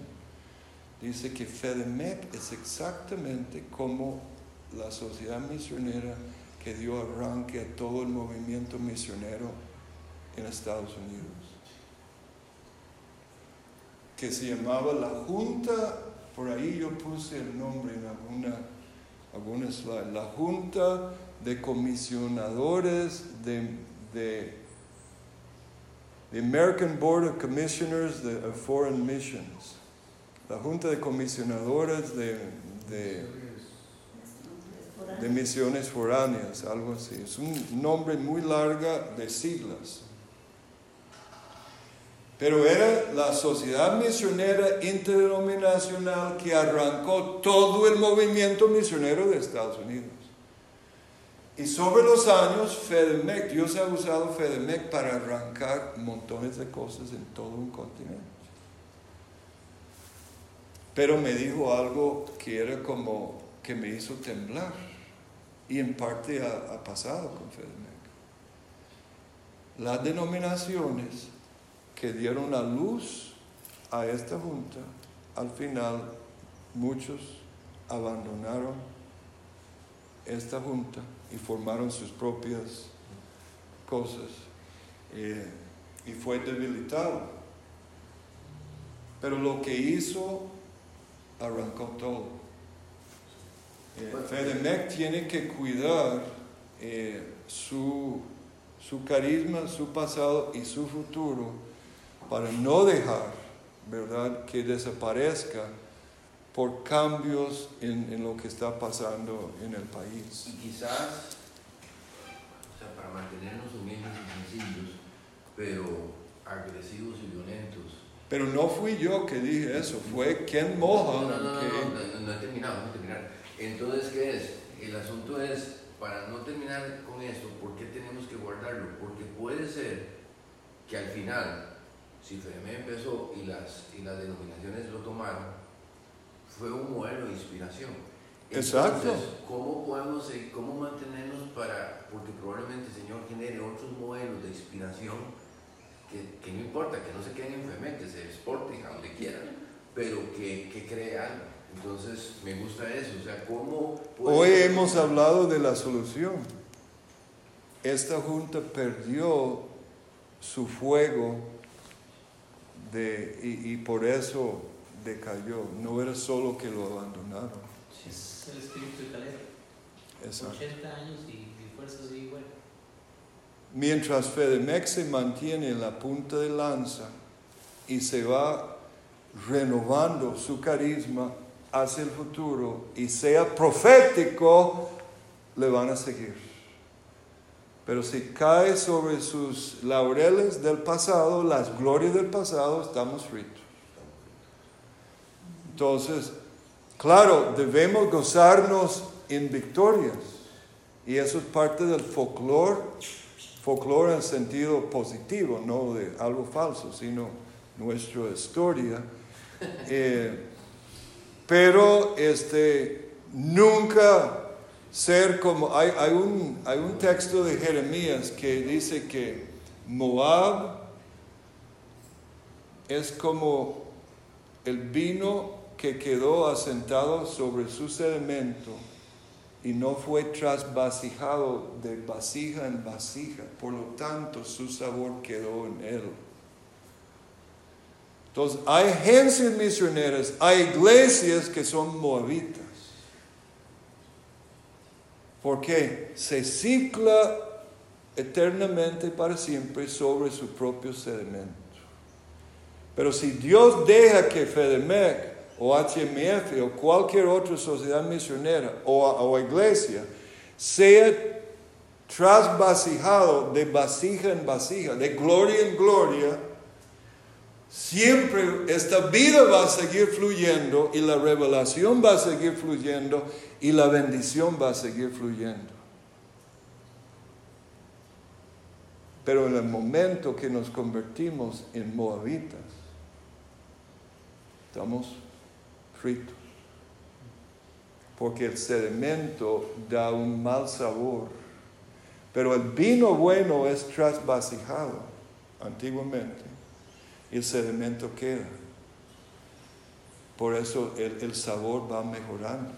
Dice que FEDEMEC es exactamente como la sociedad misionera que dio arranque a todo el movimiento misionero en Estados Unidos. Que se llamaba la Junta, por ahí yo puse el nombre en alguna, alguna slide, la Junta de Comisionadores de, de the American Board of Commissioners of Foreign Missions, la Junta de Comisionadores de, de, de Misiones Foráneas, algo así. Es un nombre muy larga de siglas. Pero era la sociedad misionera interdenominacional que arrancó todo el movimiento misionero de Estados Unidos. Y sobre los años, FEDEMEC, Dios ha usado FEDEMEC para arrancar montones de cosas en todo un continente. Pero me dijo algo que era como que me hizo temblar. Y en parte ha, ha pasado con FEDEMEC. Las denominaciones que dieron la luz a esta junta, al final muchos abandonaron esta junta y formaron sus propias cosas eh, y fue debilitado. Pero lo que hizo arrancó todo. Eh, FEDEMEC tiene que cuidar eh, su, su carisma, su pasado y su futuro para no dejar, ¿verdad?, que desaparezca por cambios en, en, lo que está pasando en el país. Y quizás, o sea, para mantenernos humildes y sencillos, pero agresivos y violentos. Pero no fui yo que dije eso, fue Ken Mohan. No, no, no, que... no, no, no he terminado, no he terminado. Entonces, ¿qué es? El asunto es, para no terminar con esto, ¿por qué tenemos que guardarlo? Porque puede ser que al final, si FEME empezó y las, y las denominaciones lo tomaron, fue un modelo de inspiración. Exacto. Entonces, ¿cómo podemos cómo mantenernos para, porque probablemente el Señor genere otros modelos de inspiración que, que no importa, que no se queden en FEME, que se exporten a donde quieran, pero que, que cree algo. Entonces, me gusta eso, o sea, ¿cómo Hoy hemos hablado de la solución. Esta junta perdió su fuego de, y, y por eso decayó. No era solo que lo abandonaron. Es el espíritu de Caleb. Exacto. 80 años y, y fuerza sigue igual. Mientras FEDEMEX se mantiene en la punta de lanza y se va renovando su carisma hacia el futuro y sea profético, le van a seguir. Pero si cae sobre sus laureles del pasado, las glorias del pasado, estamos fritos. Entonces, claro, debemos gozarnos en victorias. Y eso es parte del folclore, folclore en sentido positivo, no de algo falso, sino nuestra historia. Eh, pero este, nunca ser como, hay, hay, un, hay un texto de Jeremías que dice que Moab es como el vino que quedó asentado sobre su sedimento y no fue trasvasijado de vasija en vasija, por lo tanto su sabor quedó en él. Entonces, hay agencias misioneras, hay iglesias que son moabitas. Porque se cicla eternamente para siempre sobre su propio sedimento. Pero si Dios deja que FEDEMEC o HMF o cualquier otra sociedad misionera o, iglesia sea trasvasijado de vasija en vasija, de gloria en gloria, siempre esta vida va a seguir fluyendo y la revelación va a seguir fluyendo y la bendición va a seguir fluyendo. Pero en el momento que nos convertimos en moabitas, estamos fritos. Porque el sedimento da un mal sabor. Pero el vino bueno es trasvasijado antiguamente el sedimento queda. Por eso el, sabor va mejorando.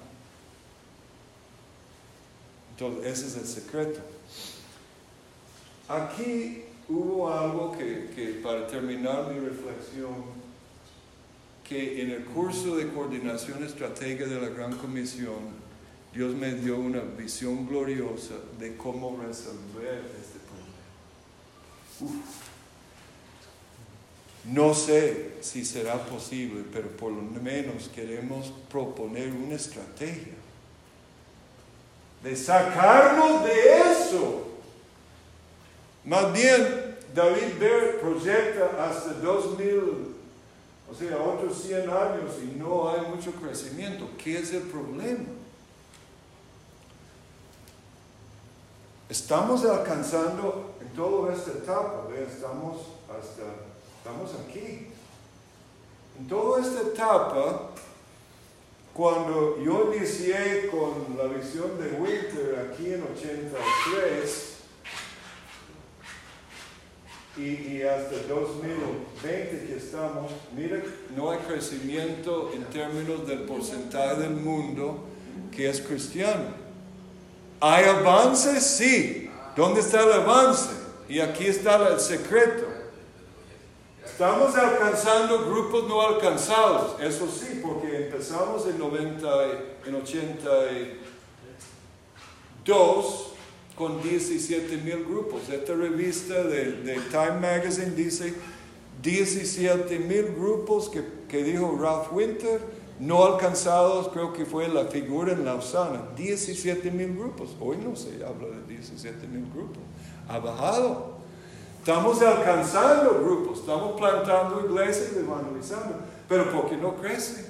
Entonces, ese es el secreto. Aquí hubo algo que, que, para terminar mi reflexión, que en el curso de coordinación estratégica de la Gran Comisión, Dios me dio una visión gloriosa de cómo resolver este problema. Uf. No sé si será posible, pero por lo menos queremos proponer una estrategia de sacarnos de eso. Más bien, David Ver proyecta hasta 2000, o sea, otros 100 años y no hay mucho crecimiento. ¿Qué es el problema? Estamos alcanzando en toda esta etapa, ¿ve? estamos hasta, estamos aquí. En toda esta etapa, cuando yo inicié con la visión de Winter aquí en 83, y, y, hasta 2020 que estamos, mira, no hay crecimiento en términos del porcentaje del mundo que es cristiano. ¿Hay avance? Sí. ¿Dónde está el avance? Y aquí está el secreto. Estamos alcanzando grupos no alcanzados, eso sí, porque empezamos en 90, en 82 con 17 mil grupos. Esta revista de, Time Magazine dice 17 mil grupos que, que dijo Ralph Winter no alcanzados, creo que fue la figura en Lausana, 17 mil grupos. Hoy no se habla de 17 mil grupos. Ha bajado. Estamos alcanzando grupos, estamos plantando iglesias y evangelizando, pero ¿por qué no crece?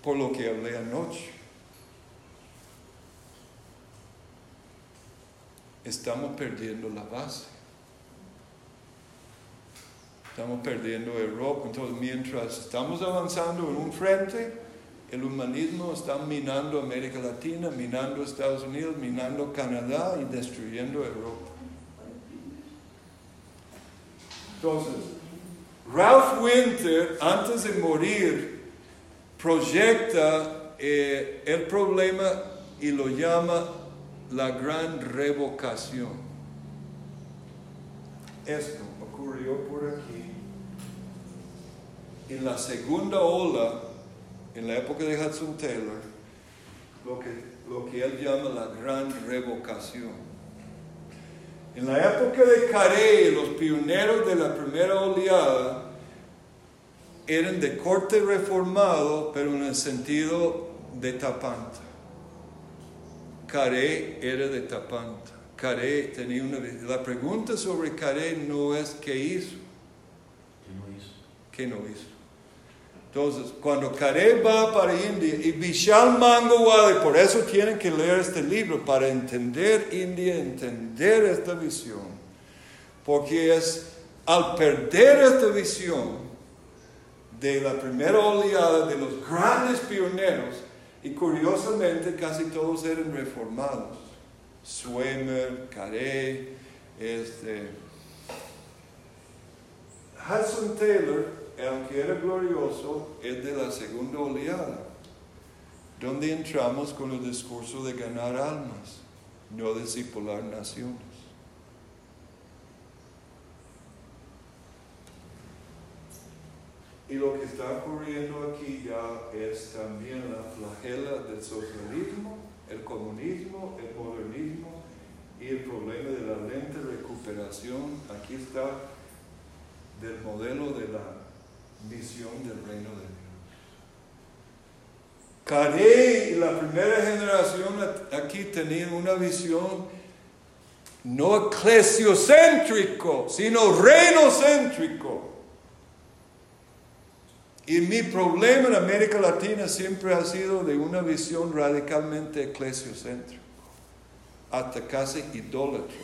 Por lo que hablé anoche. Estamos perdiendo la base. Estamos perdiendo Europa. Entonces, mientras estamos avanzando en un frente, el humanismo está minando América Latina, minando Estados Unidos, minando Canadá y destruyendo Europa. Entonces, Ralph Winter, antes de morir, proyecta eh, el problema y lo llama la gran revocación. Esto ocurrió por aquí en la segunda ola, en la época de Hudson Taylor, lo que, lo que él llama la gran revocación. En la época de Carey, los pioneros de la primera oleada eran de corte reformado, pero en el sentido de tapanta. Carey era de tapanta. Carey tenía una... La pregunta sobre Carey no es qué hizo. ¿Qué no hizo? ¿Qué no hizo? Entonces, cuando Care va para India y Vishal Mangawadi, por eso tienen que leer este libro, para entender India, entender esta visión. Porque es al perder esta visión de la primera oleada de los grandes pioneros, y curiosamente casi todos eran reformados. Swemer, Carey, este, Hudson Taylor aunque era glorioso, es de la segunda oleada, donde entramos con el discurso de ganar almas, no discipular naciones. Y lo que está ocurriendo aquí ya es también la flagela del socialismo, el comunismo, el modernismo y el problema de la lenta recuperación. Aquí está del modelo de la visión del reino de Dios. Carey y la primera generación aquí tenían una visión no eclesiocéntrico, sino reinocéntrico. Y mi problema en América Latina siempre ha sido de una visión radicalmente eclesiocéntrica, hasta casi idólatra.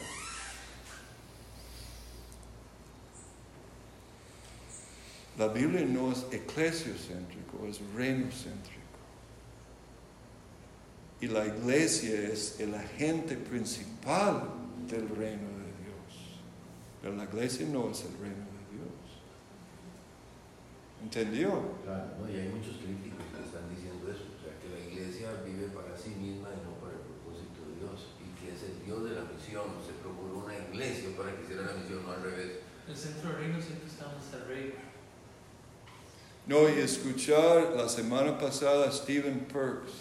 La Biblia no es eclesiocéntrico, es reinocéntrico. Y la iglesia es el agente principal del reino de Dios. Pero la iglesia no es el reino de Dios. ¿Entendió? Claro, ¿no? y hay muchos críticos que están diciendo eso, o sea, que la iglesia vive para sí misma y no para el propósito de Dios, y que es el Dios de la misión, se procuró una iglesia para que hiciera la misión, no al revés. El centro del reino siempre está en el rey. No, y escuchar la semana pasada a Stephen Perks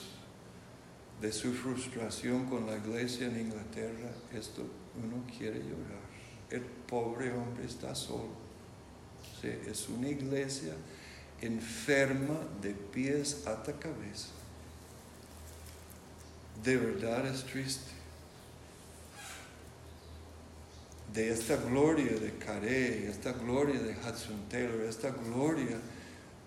de su frustración con la iglesia en Inglaterra, esto uno quiere llorar. El pobre hombre está solo. Sí, es una iglesia enferma de pies hasta cabeza. De verdad es triste. De esta gloria de Carey, esta gloria de Hudson Taylor, esta gloria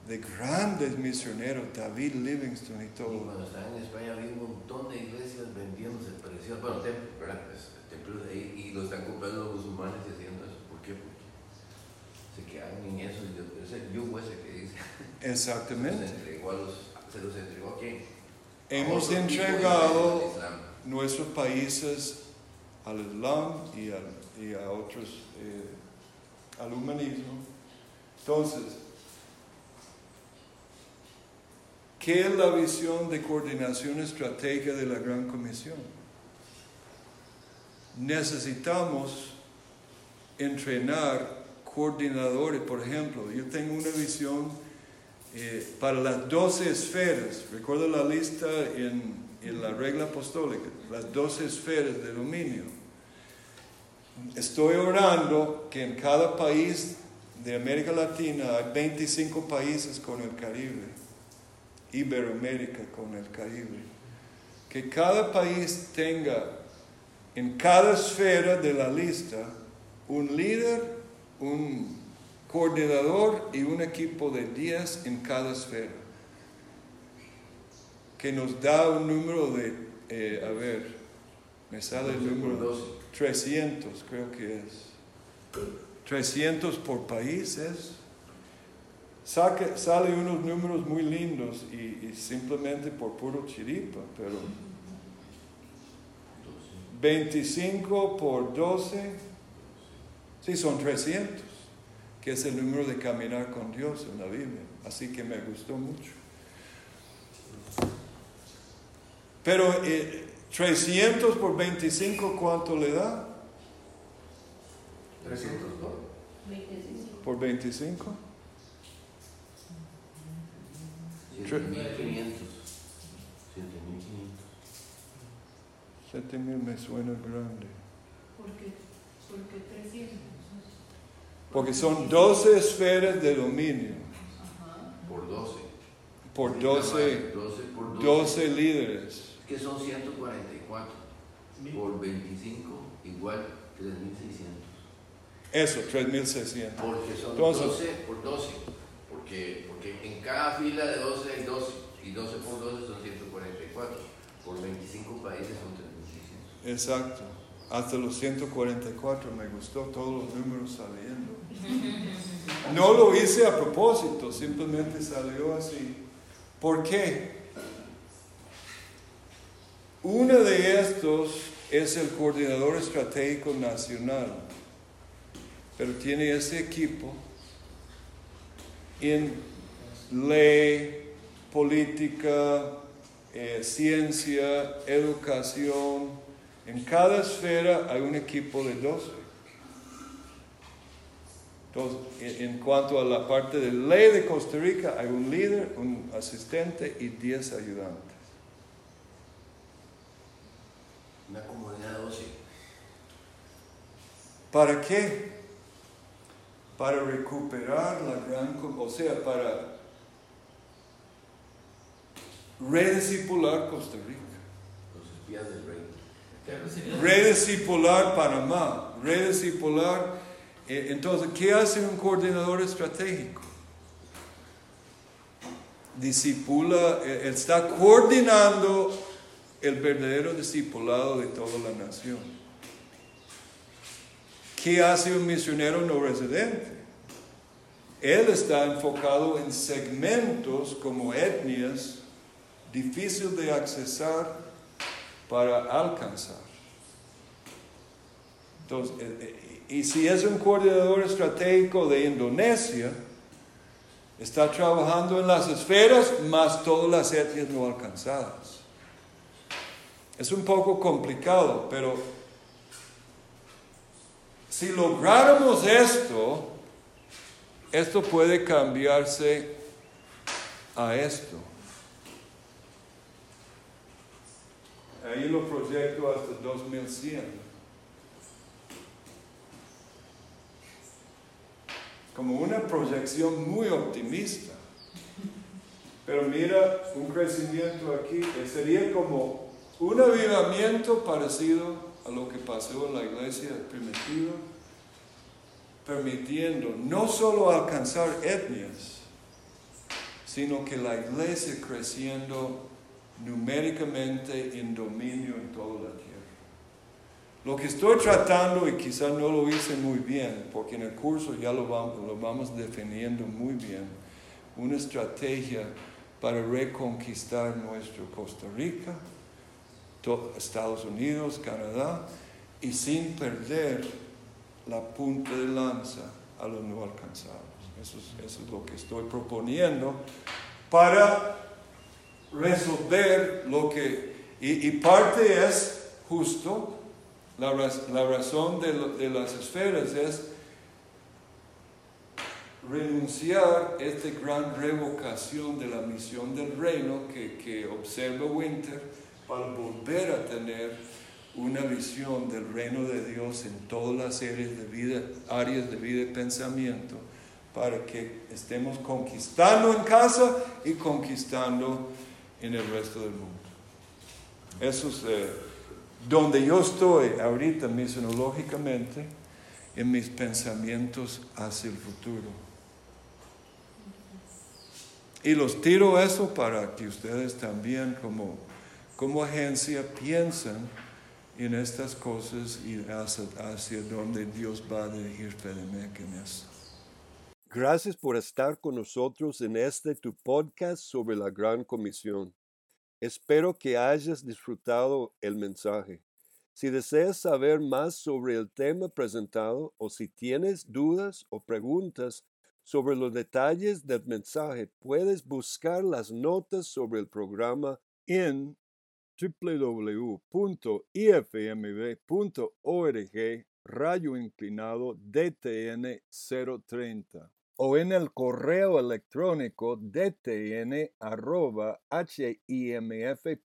de grandes misioneros, David Livingston y Y todo. cuando estaba en España había un montón de iglesias vendiéndose preciosas, bueno, templos, ¿verdad? Pues, templos de ahí, y lo están comprando los musulmanes y haciendo eso. ¿Por qué? Porque se quedaron en eso, y es el yugo ese que dice. Se Exactamente. entregó a los, se los entregó a quién? A Hemos de entregado nuestros países al Islam y, al- y a otros, eh, al humanismo. Entonces, ¿qué es la visión de coordinación estratégica de la Gran Comisión? Necesitamos entrenar coordinadores, por ejemplo, yo tengo una visión eh, para las 12 esferas, recuerda la lista en, en la regla apostólica, las 12 esferas de dominio. Estoy orando que en cada país de América Latina hay 25 países con el Caribe, Iberoamérica con el Caribe, que cada país tenga en cada esfera de la lista un líder, un coordinador y un equipo de 10 en cada esfera, que nos da un número de, eh, a ver, me sale el 12 por número 12. 300, creo que es. 300 por país es. Saque, sale unos números muy lindos y, y simplemente por puro chiripa, pero 25 por 12, sí, son 300, que es el número de caminar con Dios en la Biblia. Así que me gustó mucho. Pero eh, 300 por 25, ¿cuánto le da? 300 por 25. Por 25. 7.500. 7.500. 7 mil me suena grande. ¿Por qué? ¿Por qué 300? Porque son 12 esferas de dominio Ajá. Por 12. por 12, 12 por 12. 12 líderes. Que son 144. Por 25 igual 3.600. Eso, 3600. Porque son Entonces- 12 por 12. Porque, porque en cada fila de 12 hay 12. Y 12 por 12 son 144. Por 25 países son 3.600. Exacto. Hasta los 144 me gustó todos los números saliendo. No lo hice a propósito, simplemente salió así. ¿Por qué? Uno de estos es el coordinador estratégico nacional, pero tiene ese equipo en ley, política, eh, ciencia, educación. En cada esfera hay un equipo de 12. Entonces, en cuanto a la parte de ley de Costa Rica, hay un líder, un asistente y 10 ayudantes. Una comunidad de 12. ¿Para qué? Para recuperar la gran, o sea, para rediscipular Costa Rica, Los espías del sería- rediscipular Panamá, rediscipular. eh, Entonces, ¿qué hace un coordinador estratégico? Discipula, eh, está coordinando el verdadero discipulado de toda la nación. ¿Qué hace un misionero no residente? Él está enfocado en segmentos como etnias difícil de accesar para alcanzar. Entonces, eh, eh, y si es un coordinador estratégico de Indonesia, está trabajando en las esferas más todas las etnias no alcanzadas. Es un poco complicado, pero si lográramos esto, esto puede cambiarse a esto. Ahí lo proyecto hasta 2100. Como una proyección muy optimista. Pero mira, un crecimiento aquí sería como un avivamiento parecido a lo que pasó en la iglesia primitiva, permitiendo no solo alcanzar etnias, sino que la iglesia creciendo numéricamente en dominio en toda la tierra. Lo que estoy tratando, y quizás no lo hice muy bien, porque en el curso ya lo vamos, lo vamos definiendo muy bien, una estrategia para reconquistar nuestro Costa Rica, Estados Unidos, Canadá, y sin perder la punta de lanza a los no alcanzados. Eso es, eso es lo que estoy proponiendo para resolver lo que... Y, parte es justo, la, la razón de, de las esferas es renunciar a esta gran revocación de la misión del reino que, que observa Winter para volver a tener una visión del reino de Dios en todas las áreas de vida, áreas de vida y pensamiento para que estemos conquistando en casa y conquistando en el resto del mundo. Eso es eh, donde yo estoy ahorita misionológicamente en mis pensamientos hacia el futuro. Y los tiro eso para que ustedes también como, como agencia piensen en estas cosas y hacia, hacia donde Dios va a dirigir FEDEMEC en eso. Gracias por estar con nosotros en este tu podcast sobre la Gran Comisión. Espero que hayas disfrutado el mensaje. Si deseas saber más sobre el tema presentado o si tienes dudas o preguntas sobre los detalles del mensaje, puedes buscar las notas sobre el programa en www.ifmb.org rayo inclinado DTN 030 o en el correo electrónico dtn arroba himf.org.